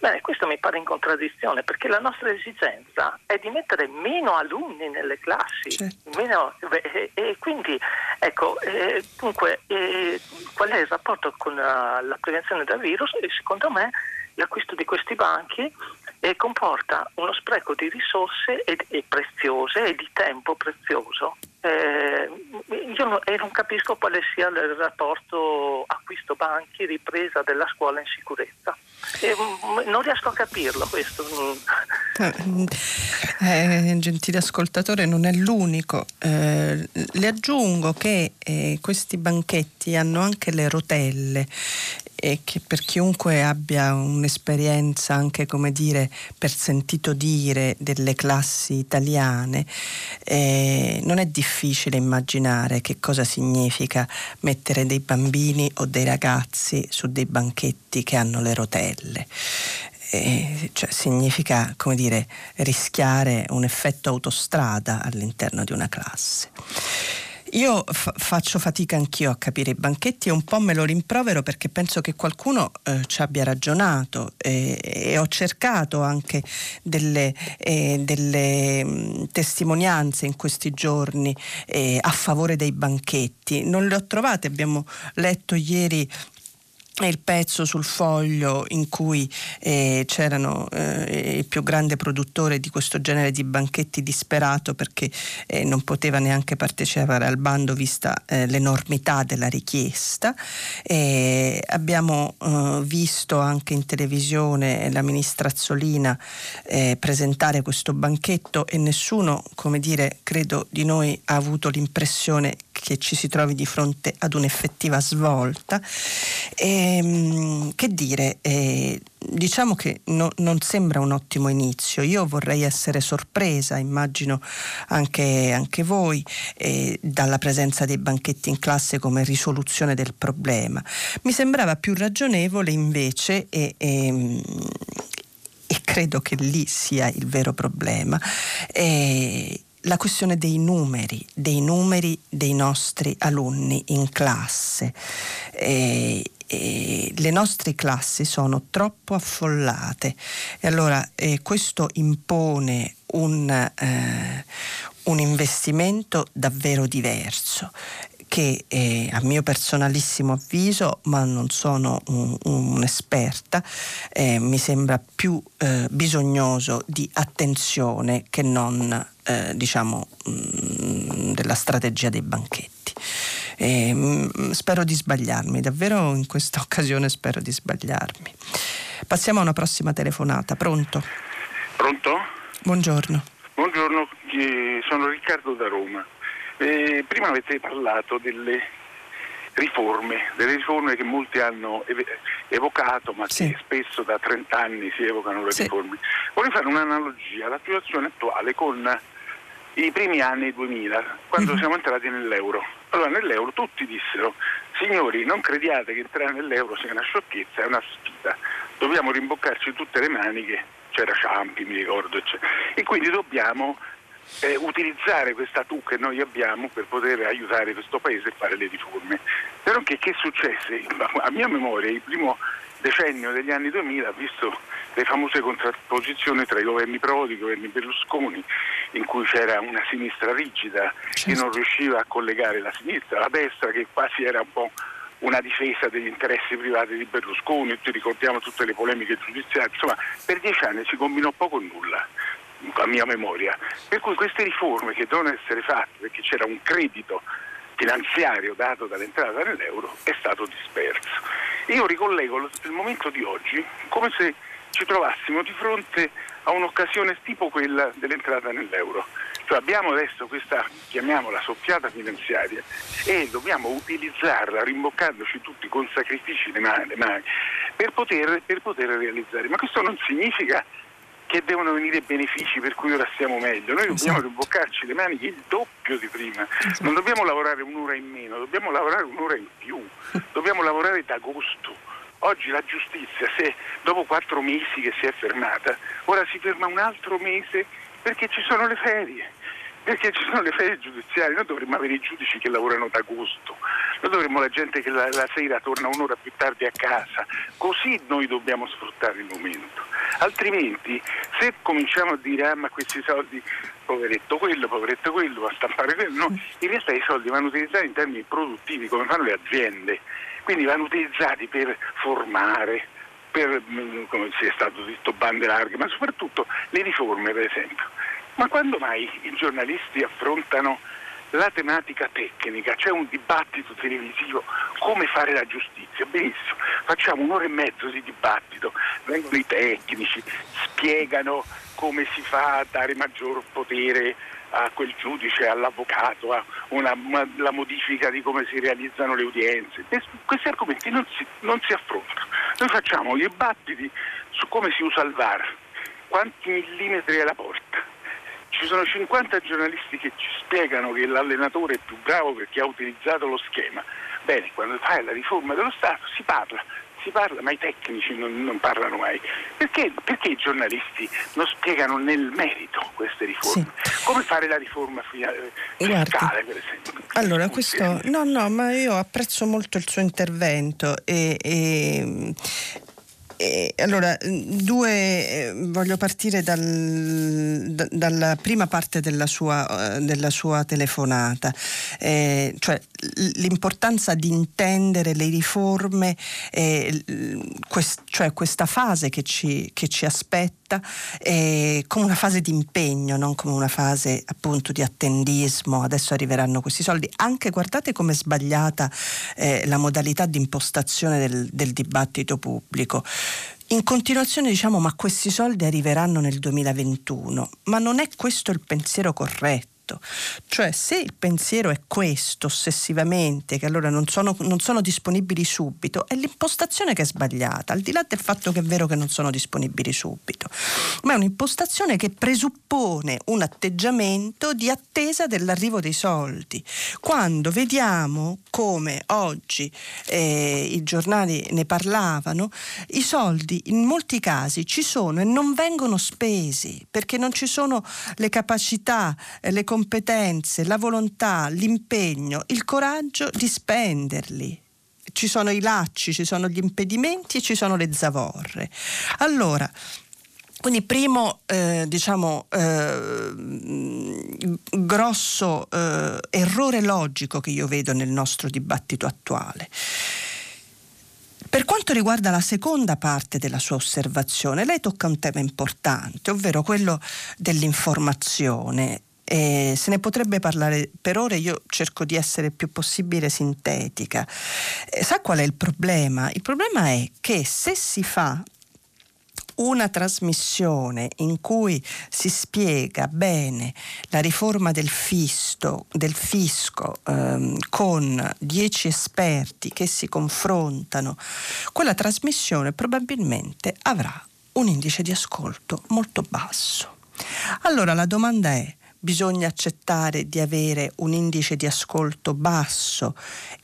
Beh, questo mi pare in contraddizione perché la nostra esigenza è di mettere meno alunni nelle classi certo. meno, e, e, quindi ecco, eh, dunque, eh, qual è il rapporto con la, la prevenzione del virus? E secondo me l'acquisto di questi banchi eh, comporta uno spreco di risorse e, e preziose e di tempo prezioso. Eh, io non, eh, non, capisco quale sia il rapporto acquisto banchi, ripresa della scuola in sicurezza. Mm, non riesco a capirlo questo. Mm. (laughs) Eh, gentile ascoltatore, non è l'unico. Eh, le aggiungo che eh, questi banchetti hanno anche le rotelle e che per chiunque abbia un'esperienza anche come dire per sentito dire delle classi italiane eh, non è difficile immaginare che cosa significa mettere dei bambini o dei ragazzi su dei banchetti che hanno le rotelle. Eh, cioè significa come dire rischiare un effetto autostrada all'interno di una classe io f- faccio fatica anch'io a capire i banchetti e un po' me lo rimprovero perché penso che qualcuno eh, ci abbia ragionato e, e ho cercato anche delle, eh, delle mh, mm, testimonianze in questi giorni eh, a favore dei banchetti. Non le ho trovate, abbiamo letto ieri è il pezzo sul foglio in cui eh, c'erano eh, il più grande produttore di questo genere di banchetti disperato perché eh, non poteva neanche partecipare al bando vista eh, l'enormità della richiesta. abbiamo eh, visto anche in televisione la ministra Azzolina eh, presentare questo banchetto e nessuno, come dire, credo di noi ha avuto l'impressione che ci si trovi di fronte ad un'effettiva svolta. E, ehm, che dire, eh, diciamo che no, non sembra un ottimo inizio. Io vorrei essere sorpresa, immagino anche, anche voi, eh, dalla presenza dei banchetti in classe come risoluzione del problema. Mi sembrava più ragionevole invece e, e, ehm, e credo che lì sia il vero problema. Eh, la questione dei numeri, dei numeri dei nostri alunni in classe. Eh, eh, le nostre classi sono troppo affollate e allora eh, questo impone un, eh, un investimento davvero diverso che eh, a mio personalissimo avviso, ma non sono un, un'esperta, eh, mi sembra più eh, bisognoso di attenzione che non eh, diciamo mh, mm, della strategia dei banchetti. E, mh, mm, spero di sbagliarmi, davvero in questa (laughs) occasione spero di sbagliarmi. Passiamo a una prossima telefonata, pronto? Pronto? Buongiorno. Buongiorno, sono Riccardo da Roma. Eh, prima avete parlato delle riforme, delle riforme che molti hanno evocato ma sì. che spesso da 30 anni si evocano le sì. riforme. Vorrei fare un'analogia alla situazione attuale con i primi anni 2000, quando mm-hmm. siamo entrati nell'euro. Allora nell'euro tutti dissero, signori non crediate che entrare nell'euro sia una sciocchezza, è una sfida, dobbiamo rimboccarci tutte le maniche, c'era Ciampi mi ricordo, eccetera. e quindi dobbiamo eh, utilizzare questa tu che noi abbiamo per poter aiutare questo paese a fare le riforme. Però che, che successe? A mia memoria il primo decennio degli anni 2000 ha visto le famose contrapposizioni tra i governi Prodi e i governi Berlusconi, in cui c'era una sinistra rigida certo. che non riusciva a collegare la sinistra, la destra che quasi era un po' una difesa degli interessi privati di Berlusconi, tutti ricordiamo tutte le polemiche giudiziarie, insomma per dieci anni si combinò poco o nulla a mia memoria. Per cui queste riforme che devono essere fatte perché c'era un credito finanziario dato dall'entrata nell'euro è stato disperso. Io ricollego il momento di oggi come se ci trovassimo di fronte a un'occasione tipo quella dell'entrata nell'euro. Cioè abbiamo adesso questa, chiamiamola, soffiata finanziaria e dobbiamo utilizzarla rimboccandoci tutti con sacrifici le mani, per, poter, per poter realizzare. Ma questo non significa che devono venire benefici per cui ora stiamo meglio. Noi dobbiamo esatto. rimboccarci le maniche il doppio di prima. Esatto. Non dobbiamo lavorare un'ora in meno, dobbiamo lavorare un'ora in più. (laughs) Dobbiamo lavorare d'agosto. Oggi la giustizia, se dopo quattro mesi che si è fermata, ora si ferma un altro mese perché ci sono le ferie perché ci sono le ferie giudiziarie, noi dovremmo avere i giudici che lavorano d'agosto, noi dovremmo la gente che la, la, sera torna un'ora più tardi a casa, così noi dobbiamo sfruttare il momento, altrimenti se cominciamo a dire ah ma questi soldi, poveretto quello, poveretto quello, a stampare quello, no, in realtà i soldi vanno utilizzati in termini produttivi come fanno le aziende, quindi vanno utilizzati per formare, per, mm, come si è stato detto, bande larghe, ma soprattutto le riforme per esempio ma quando mai i giornalisti affrontano la tematica tecnica, c'è un dibattito televisivo, come fare la giustizia, benissimo, facciamo un'ora e mezzo di dibattito, vengono i tecnici, spiegano come si fa a dare maggior potere a quel giudice, all'avvocato, a una, una, la modifica di come si realizzano le udienze. Questi argomenti non si, non si affrontano. Noi facciamo dibattiti su come si usa il VAR, quanti millimetri è la porta, ci sono 50 giornalisti che ci spiegano che l'allenatore è più bravo perché ha utilizzato lo schema. Bene, quando fai la riforma dello Stato si parla, si parla, ma i tecnici non, non parlano mai. Perché, perché, i giornalisti non spiegano nel merito queste riforme? Sì. Come fare la riforma fiscale, per esempio? Allora, questo no, no, ma io apprezzo molto il suo intervento e, e eh, allora, due, eh, voglio partire dal, da, dalla prima parte della sua, uh, della sua telefonata, eh, cioè l'importanza di intendere le riforme, eh, quest, cioè questa fase che ci, che ci aspetta eh, come una fase di impegno, non come una fase appunto di attendismo, adesso arriveranno questi soldi. Anche guardate come è sbagliata eh, la modalità di impostazione del, del dibattito pubblico. In continuazione diciamo ma questi soldi arriveranno nel 2021, ma non è questo il pensiero corretto questo. Cioè se il pensiero è questo ossessivamente, che allora non sono, non sono disponibili subito, è l'impostazione che è sbagliata, al di là del fatto che è vero che non sono disponibili subito, ma è un'impostazione che presuppone un atteggiamento di attesa dell'arrivo dei soldi. Quando vediamo come oggi eh, i giornali ne parlavano, i soldi in molti casi ci sono e non vengono spesi perché non ci sono le capacità, eh, le competenze competenze, la volontà, l'impegno, il coraggio di spenderli. Ci sono i lacci, ci sono gli impedimenti e ci sono le zavorre. Allora, quindi primo eh, diciamo, eh, grosso eh, errore logico che io vedo nel nostro dibattito attuale. Per quanto riguarda la seconda parte della sua osservazione, lei tocca un tema importante, ovvero quello dell'informazione eh, se ne potrebbe parlare per ore, io cerco di essere il più possibile sintetica. Eh, sa qual è il problema? Il problema è che se si fa una trasmissione in cui si spiega bene la riforma del, fisto, del fisco ehm, con dieci esperti che si confrontano, quella trasmissione probabilmente avrà un indice di ascolto molto basso. Allora la domanda è, bisogna accettare di avere un indice di ascolto basso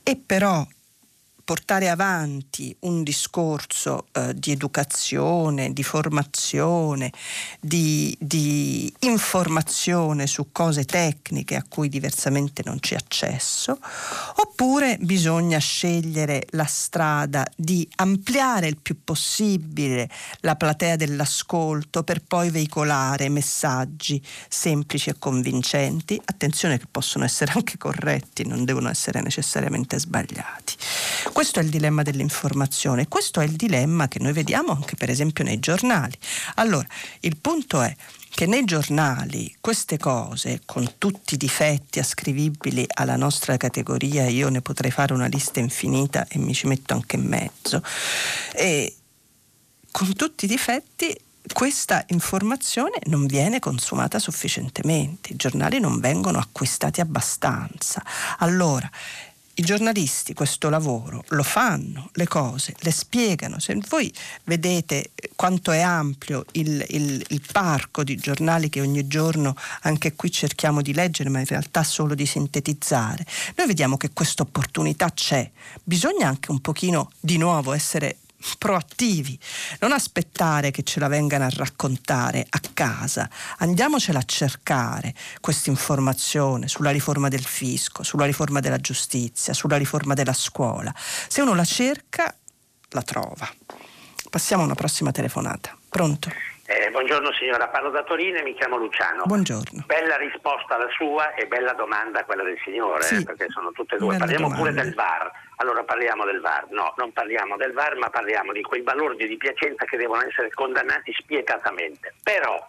e però portare avanti un discorso eh, di educazione, di formazione, di, di, informazione su cose tecniche a cui diversamente non c'è accesso, oppure bisogna scegliere la strada di ampliare il più possibile la platea dell'ascolto per poi veicolare messaggi semplici e convincenti, attenzione che possono essere anche corretti, non devono essere necessariamente sbagliati. Questo è il dilemma dell'informazione, questo è il dilemma che noi vediamo anche per esempio nei giornali. Allora, il punto è che nei giornali queste cose, con tutti i difetti ascrivibili alla nostra categoria, io ne potrei fare una lista infinita e mi ci metto anche in mezzo, e con tutti i difetti questa informazione non viene consumata sufficientemente, i giornali non vengono acquistati abbastanza. Allora, i giornalisti questo lavoro lo fanno, le cose, le spiegano. Se voi vedete quanto è ampio il, il, il, parco di giornali che ogni giorno anche qui cerchiamo di leggere, ma in realtà solo di sintetizzare, noi vediamo che questa opportunità c'è. Bisogna anche un pochino di nuovo essere proattivi, non aspettare che ce la vengano a raccontare a casa, andiamocela a cercare questa informazione sulla riforma del fisco, sulla riforma della giustizia, sulla riforma della scuola. Se uno la cerca, la trova. Passiamo a una prossima telefonata. Pronto? Eh, buongiorno signora, parlo da Torino e mi chiamo Luciano. Buongiorno. Bella risposta la sua e bella domanda quella del signore, sì, eh, perché sono tutte e due. Parliamo domanda. pure del VAR. Allora parliamo del VAR. No, non parliamo del VAR, ma parliamo di quei balordi di Piacenza che devono essere condannati spietatamente. Però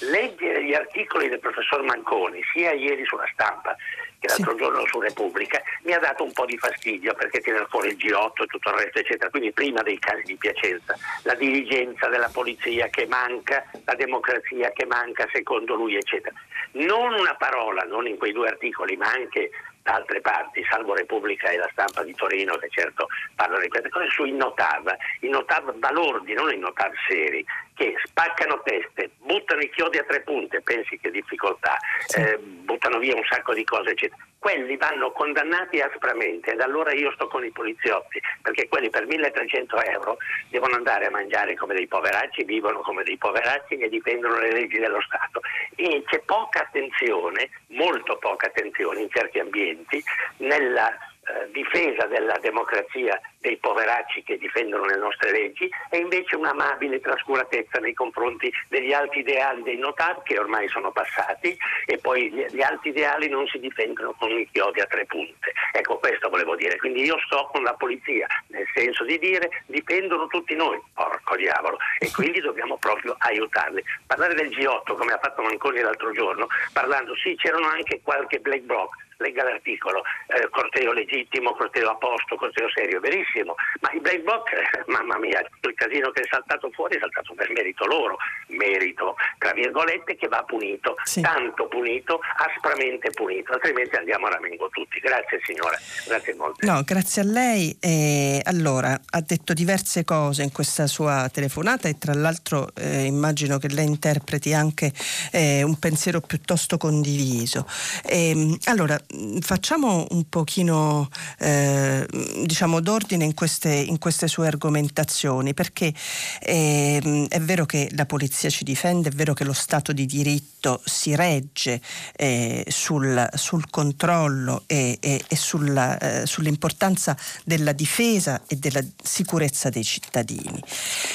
leggere gli articoli del professor Manconi, sia ieri sulla stampa che l'altro sì. giorno su Repubblica, mi ha dato un po' di fastidio perché tiene fuori il G8 e tutto il resto, eccetera. Quindi prima dei casi di Piacenza, la dirigenza della polizia che manca, la democrazia che manca secondo lui, eccetera. Non una parola, non in quei due articoli, ma anche da altre parti, salvo Repubblica e la stampa di Torino che certo parlano di queste cose, sui notav, i notav balordi, non i notav seri, che spaccano teste, buttano i chiodi a tre punte, pensi che difficoltà, sì. eh, buttano via un sacco di cose, eccetera. Quelli vanno condannati aspramente ed allora io sto con i poliziotti, perché quelli per 1300 euro devono andare a mangiare come dei poveracci, vivono come dei poveracci e difendono le leggi dello Stato. E c'è poca attenzione, molto poca attenzione in certi ambienti nella eh, difesa della democrazia dei poveracci che difendono le nostre leggi e invece un'amabile trascuratezza nei confronti degli alti ideali dei notab che ormai sono passati e poi gli, gli alti ideali non si difendono con i chiodi a tre punte. Ecco questo volevo dire, quindi io sto con la polizia nel senso di dire difendono tutti noi, porco diavolo, e quindi dobbiamo proprio aiutarli. Parlare del G8 come ha fatto Manconi l'altro giorno, parlando sì c'erano anche qualche black bloc, legga l'articolo, eh, corteo legittimo, corteo a posto, corteo serio, verissimo, ma i black box, eh, mamma mia, il casino che è saltato fuori è saltato per merito loro, merito, tra virgolette, che va punito, sì. tanto punito, aspramente punito, altrimenti andiamo a ramengo tutti. Grazie signora, grazie molte. No, grazie a lei. Eh, allora, ha detto diverse cose in questa sua telefonata e tra l'altro eh, immagino che lei interpreti anche eh, un pensiero piuttosto condiviso. Ehm, allora, facciamo un pochino eh, diciamo d'ordine in queste, in queste, sue argomentazioni perché eh, è vero che la polizia ci difende, è vero che lo Stato di diritto si regge eh, sul, sul, controllo e, e, e sulla, eh, sull'importanza della difesa e della sicurezza dei cittadini.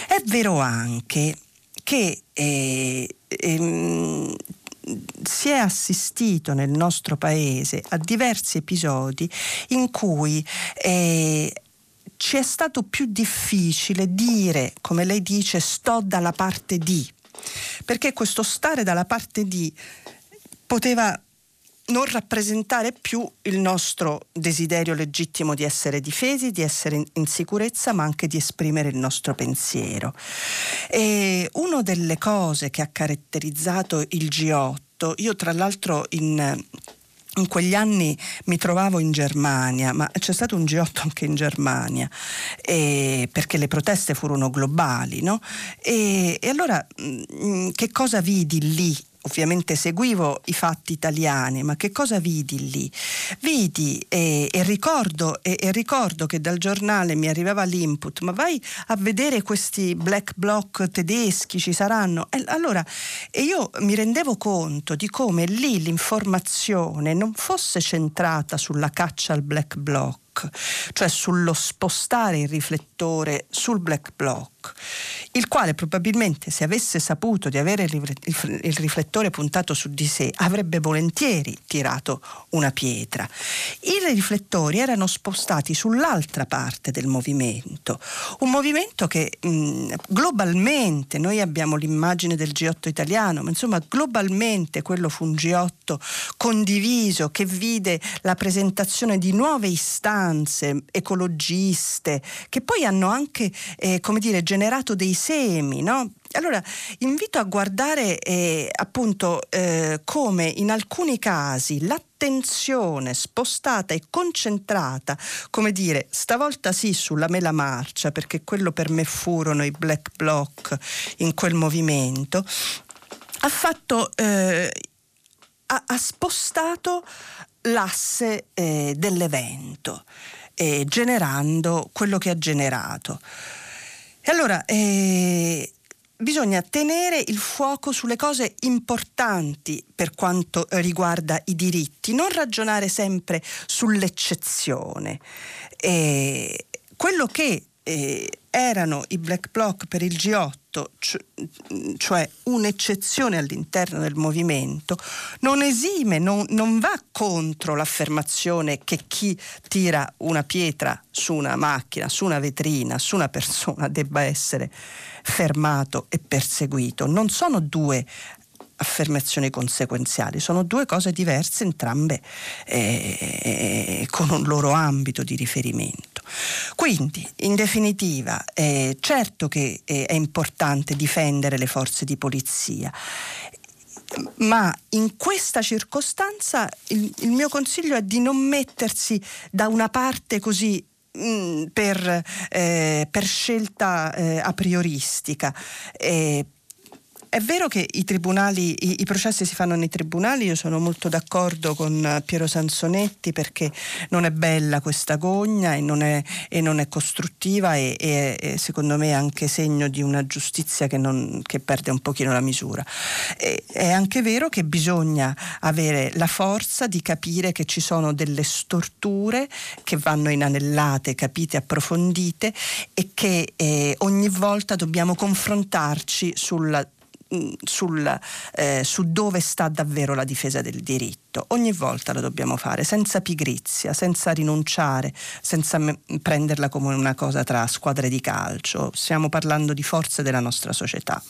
È vero anche che eh, ehm, si è assistito nel nostro paese a diversi episodi in cui eh, ci è stato più difficile dire, come lei dice, sto dalla parte di, perché questo stare dalla parte di poteva non rappresentare più il nostro desiderio legittimo di essere difesi, di essere in sicurezza, ma anche di esprimere il nostro pensiero. E una delle cose che ha caratterizzato il G8, io tra l'altro in in quegli anni mi trovavo in Germania, ma c'è stato un G8 anche in Germania, eh, perché le proteste furono globali, no? E, e allora mh, mm, che cosa vidi lì ovviamente seguivo i fatti italiani, ma che cosa vidi lì? Vidi e, e, ricordo, e, e, ricordo, che dal giornale mi arrivava l'input, ma vai a vedere questi black bloc tedeschi, ci saranno? E allora, e io mi rendevo conto di come lì l'informazione non fosse centrata sulla caccia al black bloc, cioè sullo spostare il riflettore sul black bloc, il quale probabilmente se avesse saputo di avere il riflettore puntato su di sé avrebbe volentieri tirato una pietra. I riflettori erano spostati sull'altra parte del movimento, un movimento che mh, globalmente, noi abbiamo l'immagine del G8 italiano, ma insomma globalmente quello fu un G8 condiviso che vide la presentazione di nuove istanze ecologiste che poi hanno anche eh, come dire, generato dei semi, no? Allora, invito a guardare eh, appunto eh, come in alcuni casi l'attenzione spostata e concentrata, come dire, stavolta sì sulla mela marcia, perché quello per me furono i black bloc in quel movimento, ha fatto, eh, ha, ha, spostato l'asse eh, dell'evento, eh, generando quello che ha generato. E allora, eh, bisogna tenere il fuoco sulle cose importanti per quanto riguarda i diritti, non ragionare sempre sull'eccezione. Eh, quello che eh, erano i black bloc per il G8, cioè un'eccezione all'interno del movimento, non esime, non, non, va contro l'affermazione che chi tira una pietra su una macchina, su una vetrina, su una persona debba essere fermato e perseguito. Non sono due affermazioni conseguenziali, sono due cose diverse, entrambe eh, con un loro ambito di riferimento. Quindi, in definitiva, eh, certo che eh, è importante difendere le forze di polizia, ma in questa circostanza il, il, mio consiglio è di non mettersi da una parte così mm, per, eh, per, scelta eh, a prioristica. Eh, è vero che i tribunali, i, i, processi si fanno nei tribunali, io sono molto d'accordo con Piero Sansonetti perché non è bella questa gogna e non è, e non è costruttiva e, e, e, secondo me è anche segno di una giustizia che, non, che perde un pochino la misura. È anche vero che bisogna avere la forza di capire che ci sono delle storture che vanno inanellate, capite, approfondite e che eh, ogni volta dobbiamo confrontarci sulla sul, eh, su dove sta davvero la difesa del diritto. Ogni volta lo dobbiamo fare, senza pigrizia, senza rinunciare, senza me- prenderla come una cosa tra squadre di calcio. Stiamo parlando di forze della nostra società.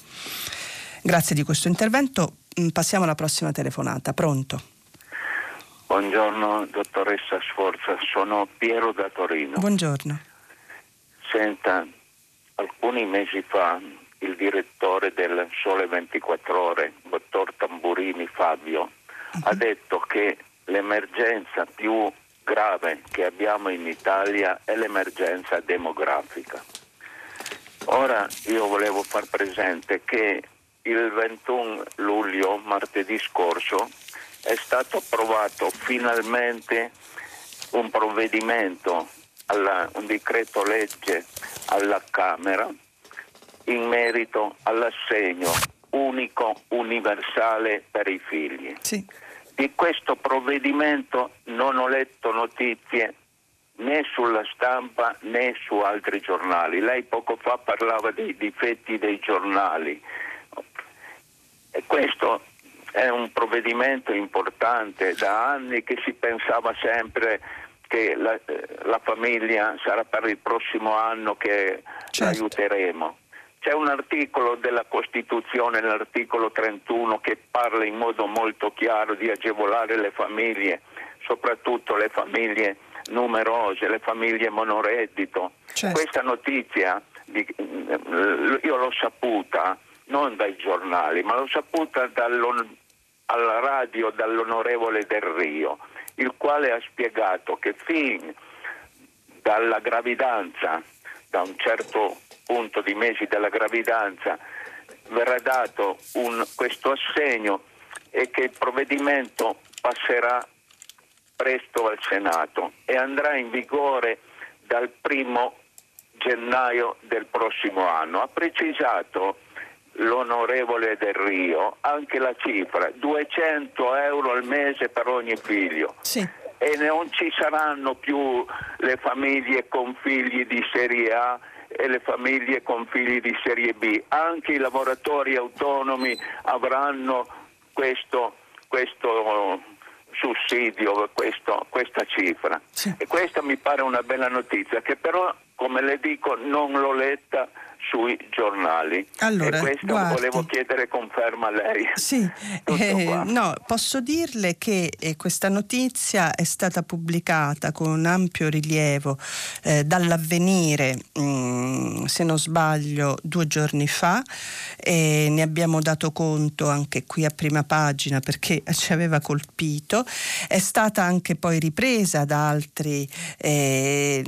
Grazie di questo intervento. Passiamo alla prossima telefonata. Pronto? Buongiorno dottoressa Sforza, sono Piero da Torino. Buongiorno. Senta, alcuni mesi fa il direttore del Sole 24 Ore, dottor Tamburini Fabio, uh-huh. ha detto che l'emergenza più grave che abbiamo in Italia è l'emergenza demografica. Ora io volevo far presente che il 21 luglio, martedì scorso, è stato approvato finalmente un provvedimento, alla, un decreto legge alla Camera in merito all'assegno unico universale per i figli. Sì. Di questo provvedimento non ho letto notizie né sulla stampa né su altri giornali. Lei poco fa parlava dei difetti dei giornali. E questo è un provvedimento importante, da anni che si pensava sempre che la, eh, la famiglia sarà per il prossimo anno che certo. aiuteremo. C'è un articolo della Costituzione, l'articolo 31, che parla in modo molto chiaro di agevolare le famiglie, soprattutto le famiglie numerose, le famiglie monoreddito. Certo. Questa notizia io l'ho saputa non dai giornali, ma l'ho saputa alla radio dall'onorevole Del Rio, il quale ha spiegato che fin dalla gravidanza, da un certo punto di mesi della gravidanza verrà dato un, questo assegno e che il provvedimento passerà presto al Senato e andrà in vigore dal primo gennaio del prossimo anno. Ha precisato l'onorevole Del Rio anche la cifra, 200 euro al mese per ogni figlio. Sì. E non ci saranno più le famiglie con figli di serie A e le famiglie con figli di serie B. Anche i lavoratori autonomi avranno questo, questo sussidio, questo, questa cifra. Sì. E questa mi pare una bella notizia che però, come le dico, non l'ho letta sui giornali. Allora, e questo guardi, volevo chiedere conferma a lei. (laughs) Sì, eh, no, posso dirle che eh, questa notizia è stata pubblicata con un ampio rilievo eh, dall'avvenire, mh, mm, se non sbaglio, due giorni fa e ne abbiamo dato conto anche qui a prima pagina perché (laughs) ci aveva colpito. È stata anche poi ripresa da altri, eh,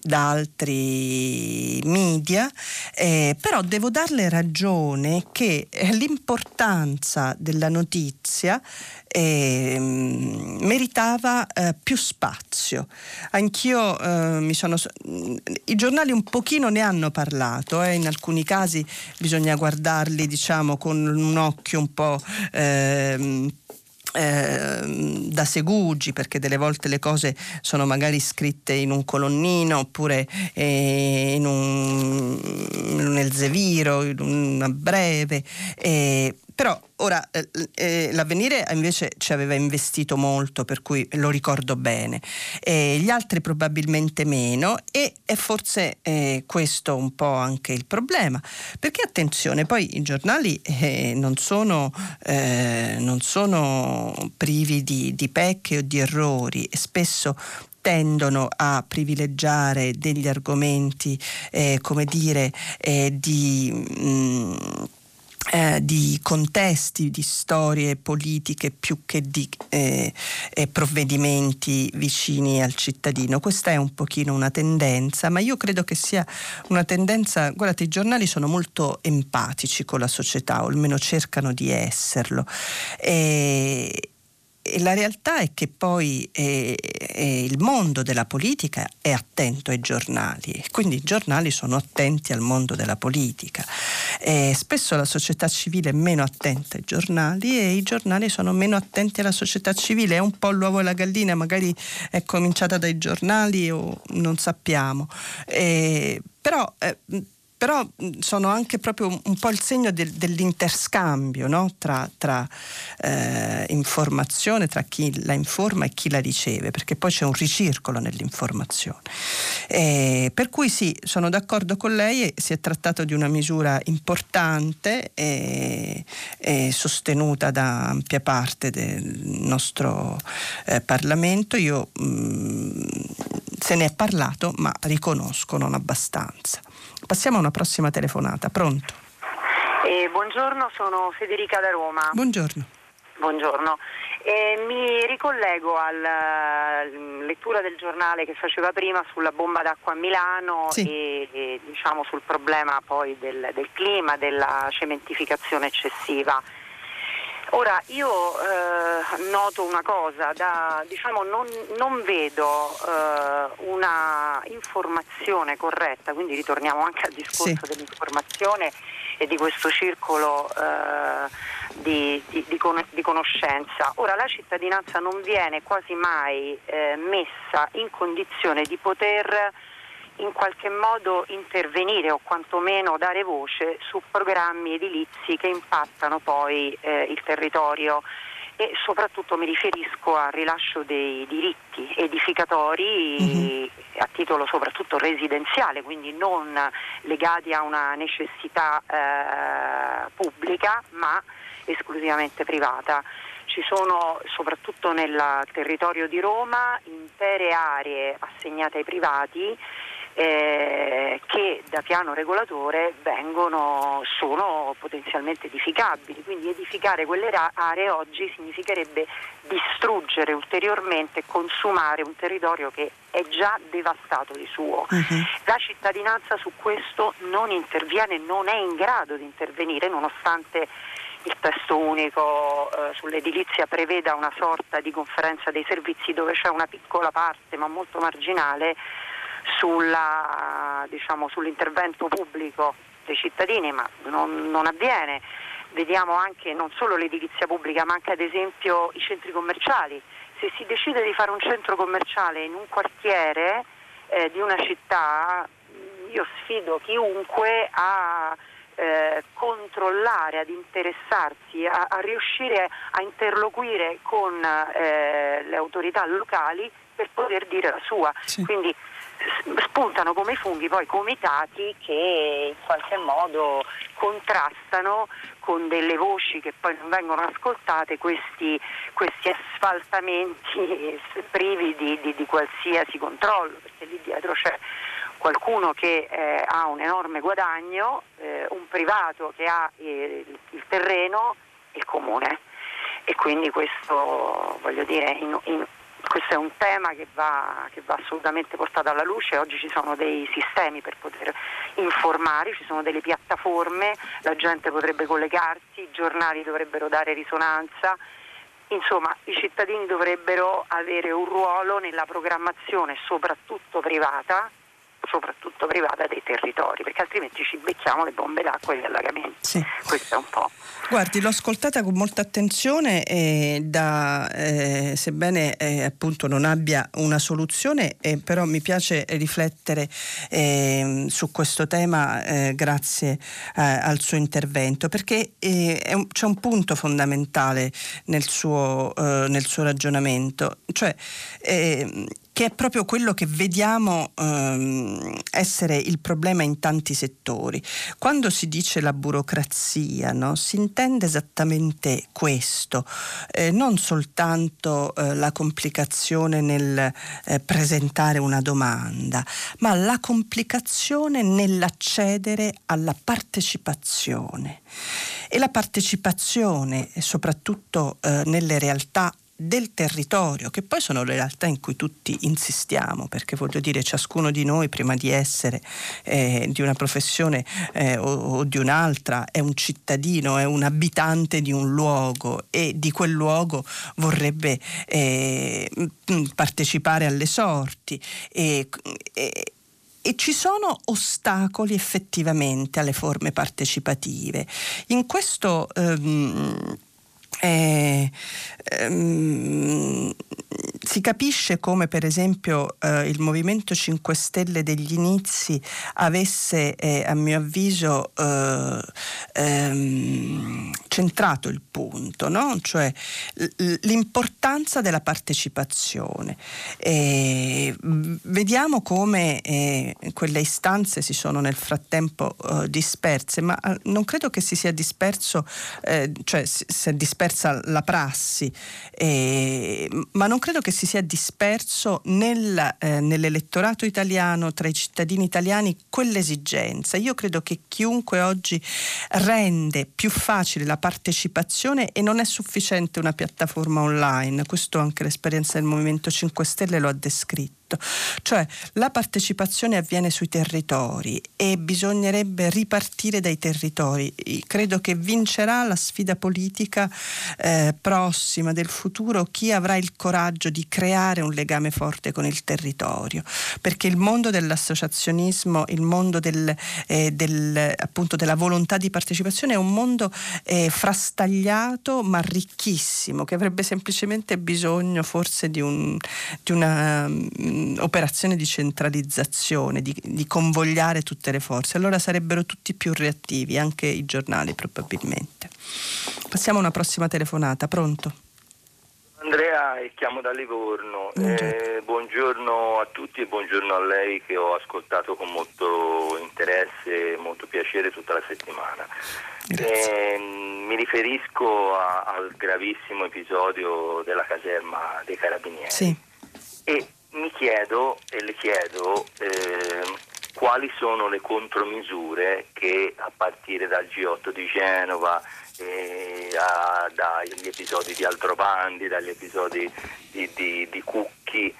da altri media, eh, però devo darle ragione che l'importanza della notizia eh, meritava eh, più spazio. Anch'io eh, mi sono. I giornali un pochino ne hanno parlato, eh, in alcuni casi bisogna guardarli diciamo con un occhio un po'. Ehm, da segugi perché delle volte le cose sono magari scritte in un colonnino oppure eh, in un, un elzeviro, in una breve. Eh, però ora eh, eh, l'avvenire invece ci aveva investito molto, per cui lo ricordo bene. Eh, gli altri probabilmente meno e è forse eh, questo un po' anche il problema. Perché attenzione, poi i giornali eh, non sono, eh, non, sono, privi di, di pecche o di errori e spesso tendono a privilegiare degli argomenti, come dire, di... Mh, mm, eh, di contesti, di storie politiche più che di eh, eh, provvedimenti vicini al cittadino. Questa è un pochino una tendenza, ma io credo che sia una tendenza, guardate, i giornali sono molto empatici con la società, o almeno cercano di esserlo. E, e la realtà è che poi eh, eh, il mondo della politica è attento ai giornali, quindi i giornali sono attenti al mondo della politica. Eh, spesso la società civile è meno attenta ai giornali e i giornali sono meno attenti alla società civile. È un po' l'uovo e la gallina, magari è cominciata dai giornali o non sappiamo. Eh, però eh, però sono anche proprio un po' il segno del, dell'interscambio no? tra, tra eh, informazione, tra chi la informa e chi la riceve, perché poi c'è un ricircolo nell'informazione. Eh, per cui sì, sono d'accordo con lei, si è trattato di una misura importante e, e sostenuta da ampia parte del nostro eh, Parlamento. Io mh, se ne è parlato, ma riconosco non abbastanza. Passiamo a una prossima telefonata. Pronto? Eh, buongiorno, sono Federica da Roma. Buongiorno. Buongiorno. Eh, mi ricollego alla lettura del giornale che faceva prima sulla bomba d'acqua a Milano sì. e, e, diciamo sul problema poi del, del clima, della cementificazione eccessiva. Ora io eh, noto una cosa, da, diciamo, non, non, vedo eh, una informazione corretta, quindi ritorniamo anche al discorso sì. dell'informazione e di questo circolo eh, di, di, di, di, conoscenza. Ora la cittadinanza non viene quasi mai eh, messa in condizione di poter in qualche modo intervenire o quantomeno dare voce su programmi edilizi che impattano poi eh, il territorio e soprattutto mi riferisco al rilascio dei diritti edificatori mm-hmm. a titolo soprattutto residenziale, quindi non legati a una necessità eh, pubblica ma esclusivamente privata. Ci sono soprattutto nel territorio di Roma intere aree assegnate ai privati eh, che da piano regolatore vengono, sono potenzialmente edificabili, quindi edificare quelle aree oggi significherebbe distruggere ulteriormente e consumare un territorio che è già devastato di suo. Uh-huh. La cittadinanza su questo non interviene, non è in grado di intervenire nonostante il testo unico eh, sull'edilizia preveda una sorta di conferenza dei servizi dove c'è una piccola parte ma molto marginale sulla, diciamo, sull'intervento pubblico dei cittadini, ma non, non avviene. Vediamo anche non solo l'edilizia pubblica, ma anche ad esempio i centri commerciali. Se si decide di fare un centro commerciale in un quartiere eh, di una città, io sfido chiunque a eh, controllare, ad interessarsi, a, a, riuscire a interloquire con eh, le autorità locali per poter dire la sua. Sì. Quindi spuntano come funghi poi comitati che in qualche modo contrastano con delle voci che poi non vengono ascoltate questi, questi asfaltamenti (laughs) privi di, di, di, qualsiasi controllo, perché lì dietro c'è qualcuno che eh, ha un enorme guadagno, eh, un privato che ha eh, il terreno, il comune. E quindi questo, voglio dire, in, in, questo è un tema che va, che va, assolutamente portato alla luce, oggi ci sono dei sistemi per poter informare, ci sono delle piattaforme, la gente potrebbe collegarsi, i giornali dovrebbero dare risonanza, insomma i cittadini dovrebbero avere un ruolo nella programmazione soprattutto privata soprattutto privata dei territori, perché altrimenti ci becchiamo le bombe d'acqua e gli allagamenti. Sì. Questo è un po'. Guardi, l'ho ascoltata con molta attenzione e da, eh, sebbene eh, appunto non abbia una soluzione, eh, però mi piace riflettere ehm, su questo tema eh, grazie eh, al suo intervento, perché eh, un, c'è un punto fondamentale nel suo, nel suo ragionamento, cioè ehm, che è proprio quello che vediamo ehm, essere il problema in tanti settori. Quando si dice la burocrazia, no, si intende esattamente questo, eh, non soltanto eh, la complicazione nel eh, presentare una domanda, ma la complicazione nell'accedere alla partecipazione. E la partecipazione, soprattutto eh, nelle realtà del territorio, che poi sono le realtà in cui tutti insistiamo, perché voglio dire, ciascuno di noi prima di essere eh, di una professione eh, o, o, di un'altra è un cittadino, è un abitante di un luogo e di quel luogo vorrebbe eh, partecipare alle sorti. E, e, e ci sono ostacoli effettivamente alle forme partecipative. In questo ehm, eh, ehm, si capisce come per esempio eh, il Movimento 5 Stelle degli inizi avesse eh, a mio avviso eh, ehm, centrato il punto, no? cioè l- l'importanza della partecipazione. vediamo come eh, quelle istanze si sono nel frattempo eh, disperse, ma non credo che si sia disperso, cioè si, è dispersa la prassi, ma non credo che si sia disperso nel, eh, nell'elettorato italiano, tra i cittadini italiani, quell'esigenza. Io credo che chiunque oggi rende più facile la partecipazione e non è sufficiente una piattaforma online, questo anche l'esperienza del Movimento 5 Stelle lo ha descritto detto, cioè la partecipazione avviene sui territori e bisognerebbe ripartire dai territori. Credo che vincerà la sfida politica eh, prossima del futuro chi avrà il coraggio di creare un legame forte con il territorio, perché il mondo dell'associazionismo, il mondo del, eh, del, appunto della volontà di partecipazione è un mondo eh, frastagliato ma ricchissimo, che avrebbe semplicemente bisogno forse di, un, di una operazione di centralizzazione, di, di, convogliare tutte le forze, allora sarebbero tutti più reattivi, anche i giornali probabilmente. Passiamo a una prossima telefonata, pronto? Andrea e chiamo da Livorno. Buongiorno. Eh, buongiorno. a tutti e buongiorno a lei che ho ascoltato con molto interesse e molto piacere tutta la settimana. Eh, mi riferisco a, al gravissimo episodio della caserma dei carabinieri. Sì. E mi chiedo e le chiedo eh, quali sono le contromisure che a partire dal G8 di Genova, eh, a, dagli episodi di Aldrovandi, dagli episodi di, di, di Cucchi,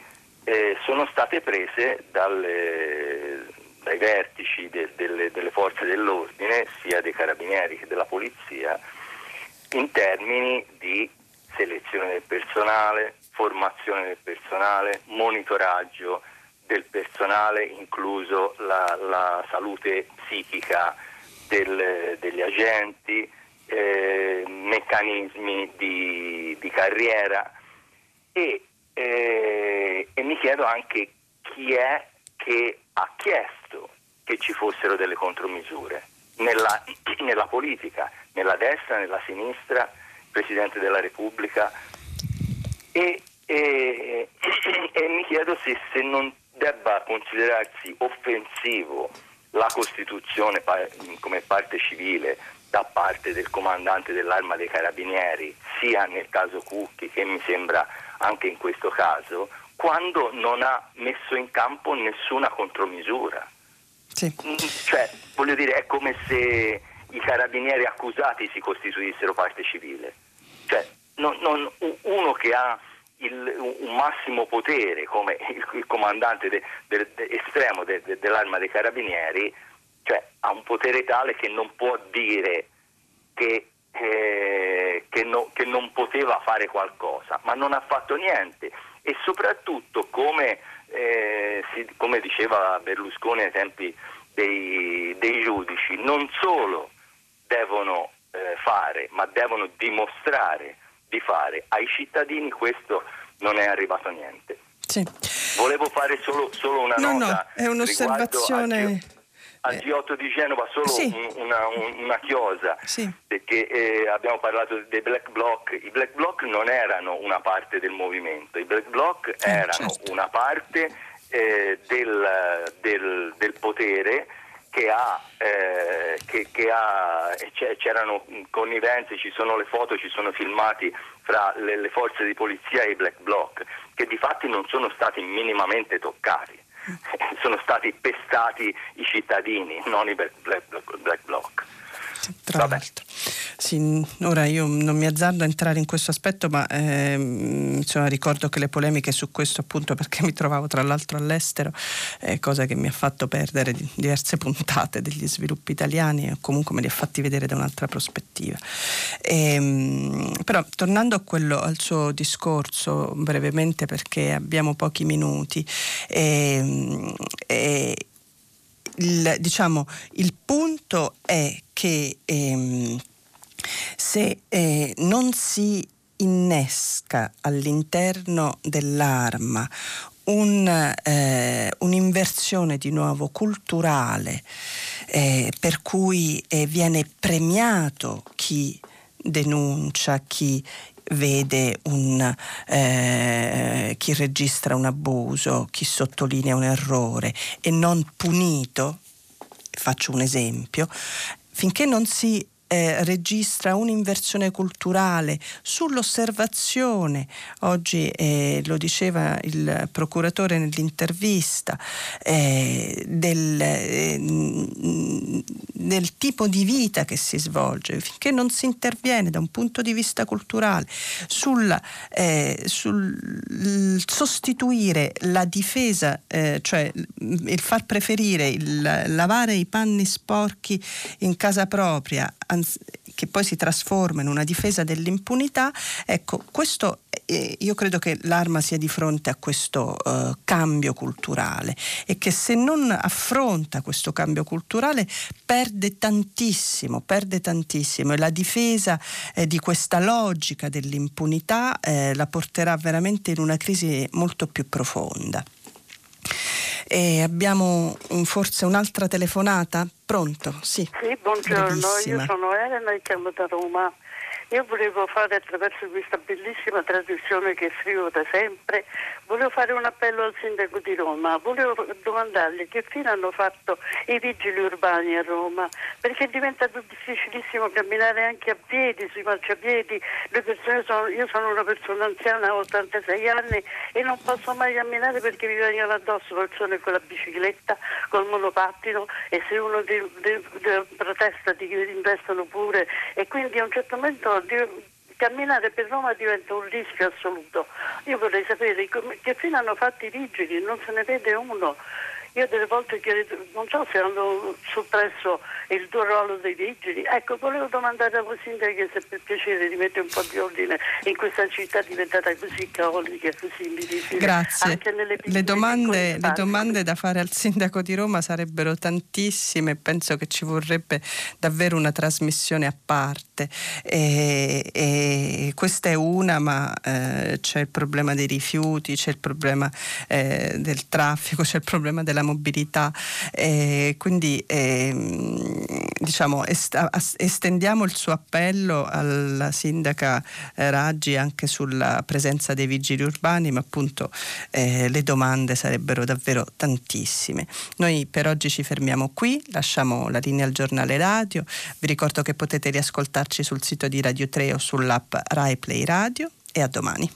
eh, sono state prese dalle, dai vertici de, delle, delle forze dell'ordine, sia dei carabinieri che della polizia, in termini di selezione del personale, formazione del personale, monitoraggio del personale, incluso la, la salute psichica del, degli agenti, eh, meccanismi di, di carriera. E, eh, e mi chiedo anche chi è che ha chiesto che ci fossero delle contromisure nella, (clears throat) nella politica, nella destra, nella sinistra, Presidente della Repubblica, e, e, e mi chiedo se, se non debba considerarsi offensivo la Costituzione come parte civile da parte del comandante dell'arma dei carabinieri, sia nel caso Cucchi che mi sembra anche in questo caso, quando non ha messo in campo nessuna contromisura. Sì. Cioè, voglio dire, è come se i carabinieri accusati si costituissero parte civile. Cioè, non, non, uno che ha il, un massimo potere come il, il comandante de, de, de, estremo dell'arma dei carabinieri, cioè ha un potere tale che non può dire che, eh, che, no, che non poteva fare qualcosa, ma non ha fatto niente. E soprattutto come, eh, si, come diceva Berlusconi ai tempi dei, dei giudici, non solo devono eh, fare, ma devono dimostrare di fare. Ai cittadini questo non è arrivato a niente. Sì. Volevo fare solo, solo una no, nota. No, è un'osservazione al G8 di Genova solo sì. una, una, chiosa, sì. perché eh, abbiamo parlato dei black bloc, i black bloc non erano una parte del movimento, i black bloc eh, erano certo. una parte eh, del, del, del, potere che ha, eh, che, che ha c'erano connivenze, ci sono le foto, ci sono filmati fra le, le forze di polizia e i black bloc, che di fatti non sono stati minimamente toccati (laughs) sono stati pestati i cittadini, non i black, black, black bloc. Tra Vabbè. l'altro. Sì, ora io non mi azzardo a entrare in questo aspetto, ma ehm, insomma, ricordo che le polemiche su questo, appunto (laughs) perché mi trovavo tra l'altro all'estero, eh, cosa che mi ha fatto perdere diverse puntate degli sviluppi italiani, o comunque me li ha fatti vedere da un'altra prospettiva. E, ehm, però tornando quello, al suo discorso brevemente, perché abbiamo pochi minuti, e, ehm, e, il, diciamo, il punto è che ehm, se eh, non si innesca all'interno dell'arma un, eh, un'inversione di nuovo culturale eh, per cui eh, viene premiato chi denuncia, chi vede un, eh, chi registra un abuso, chi sottolinea un errore e non punito, faccio un esempio, finché non si eh, registra un'inversione culturale sull'osservazione, oggi eh, lo diceva il procuratore nell'intervista, eh, del, eh, del, tipo di vita che si svolge, finché non si interviene da un punto di vista culturale sul, eh, sul sostituire la difesa, eh, cioè il far preferire il lavare i panni sporchi in casa propria che poi si trasforma in una difesa dell'impunità, ecco, questo eh, io credo che l'arma sia di fronte a questo uh, cambio culturale e che se non affronta questo cambio culturale perde tantissimo, perde tantissimo e la difesa eh, di questa logica dell'impunità eh, la porterà veramente in una crisi molto più profonda. E abbiamo forse un'altra telefonata? Pronto? Sì. Sì, buongiorno, Brevissima. io sono Elena e chiamo da Roma. Io volevo fare attraverso questa bellissima tradizione che scrivo da sempre, volevo fare un appello al sindaco di Roma, volevo domandargli che fine hanno fatto i vigili urbani a Roma, perché è diventato difficilissimo camminare anche a piedi, sui marciapiedi, sono, io sono una persona anziana, ho 86 anni e non posso mai camminare perché mi vengono addosso persone con la bicicletta, col monopattino e se uno di, di, di protesta ti investono pure. E quindi a un certo momento di, camminare per Roma diventa un rischio assoluto. Io vorrei sapere che fine hanno fatto i vigili, non se ne vede uno. Io delle volte chiedo, non so se hanno soppresso il tuo ruolo dei vigili. Ecco, volevo domandare alla sindaca se per piacere rimette un po' di ordine in questa città diventata così caotica, così difficile. Grazie. Le domande, le domande, da fare al sindaco di Roma sarebbero tantissime, penso che ci vorrebbe davvero una trasmissione a parte. E, e questa è una, ma eh, c'è il problema dei rifiuti, c'è il problema eh, del traffico, c'è il problema della mobilità. Eh, quindi eh, diciamo, est- estendiamo il suo appello alla sindaca eh, Raggi anche sulla presenza dei vigili urbani, ma appunto eh, le domande sarebbero davvero tantissime. Noi per oggi ci fermiamo qui, lasciamo la linea al giornale radio, vi ricordo che potete riascoltarci sul sito di Radio 3 o sull'app Rai Play Radio e a domani.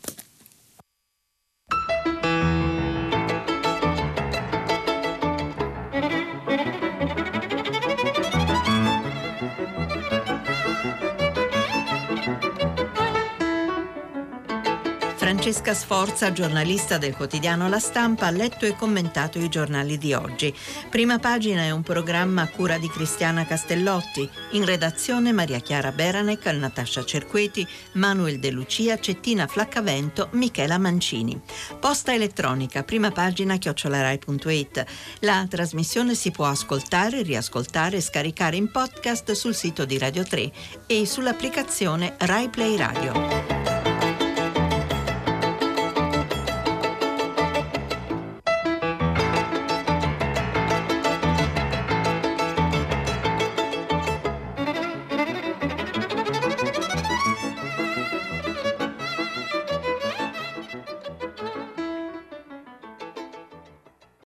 Francesca Sforza, giornalista del quotidiano La Stampa, ha letto e commentato i giornali di oggi. Prima pagina è un programma a cura di Cristiana Castellotti. In redazione Maria Chiara Beranec, Natascia Cerqueti, Manuel De Lucia, Cettina Flaccavento, Michela Mancini. Posta elettronica, prima pagina chiocciolarai.it. La trasmissione si può ascoltare, riascoltare e scaricare in podcast sul sito di Radio 3 e sull'applicazione Rai Play Radio.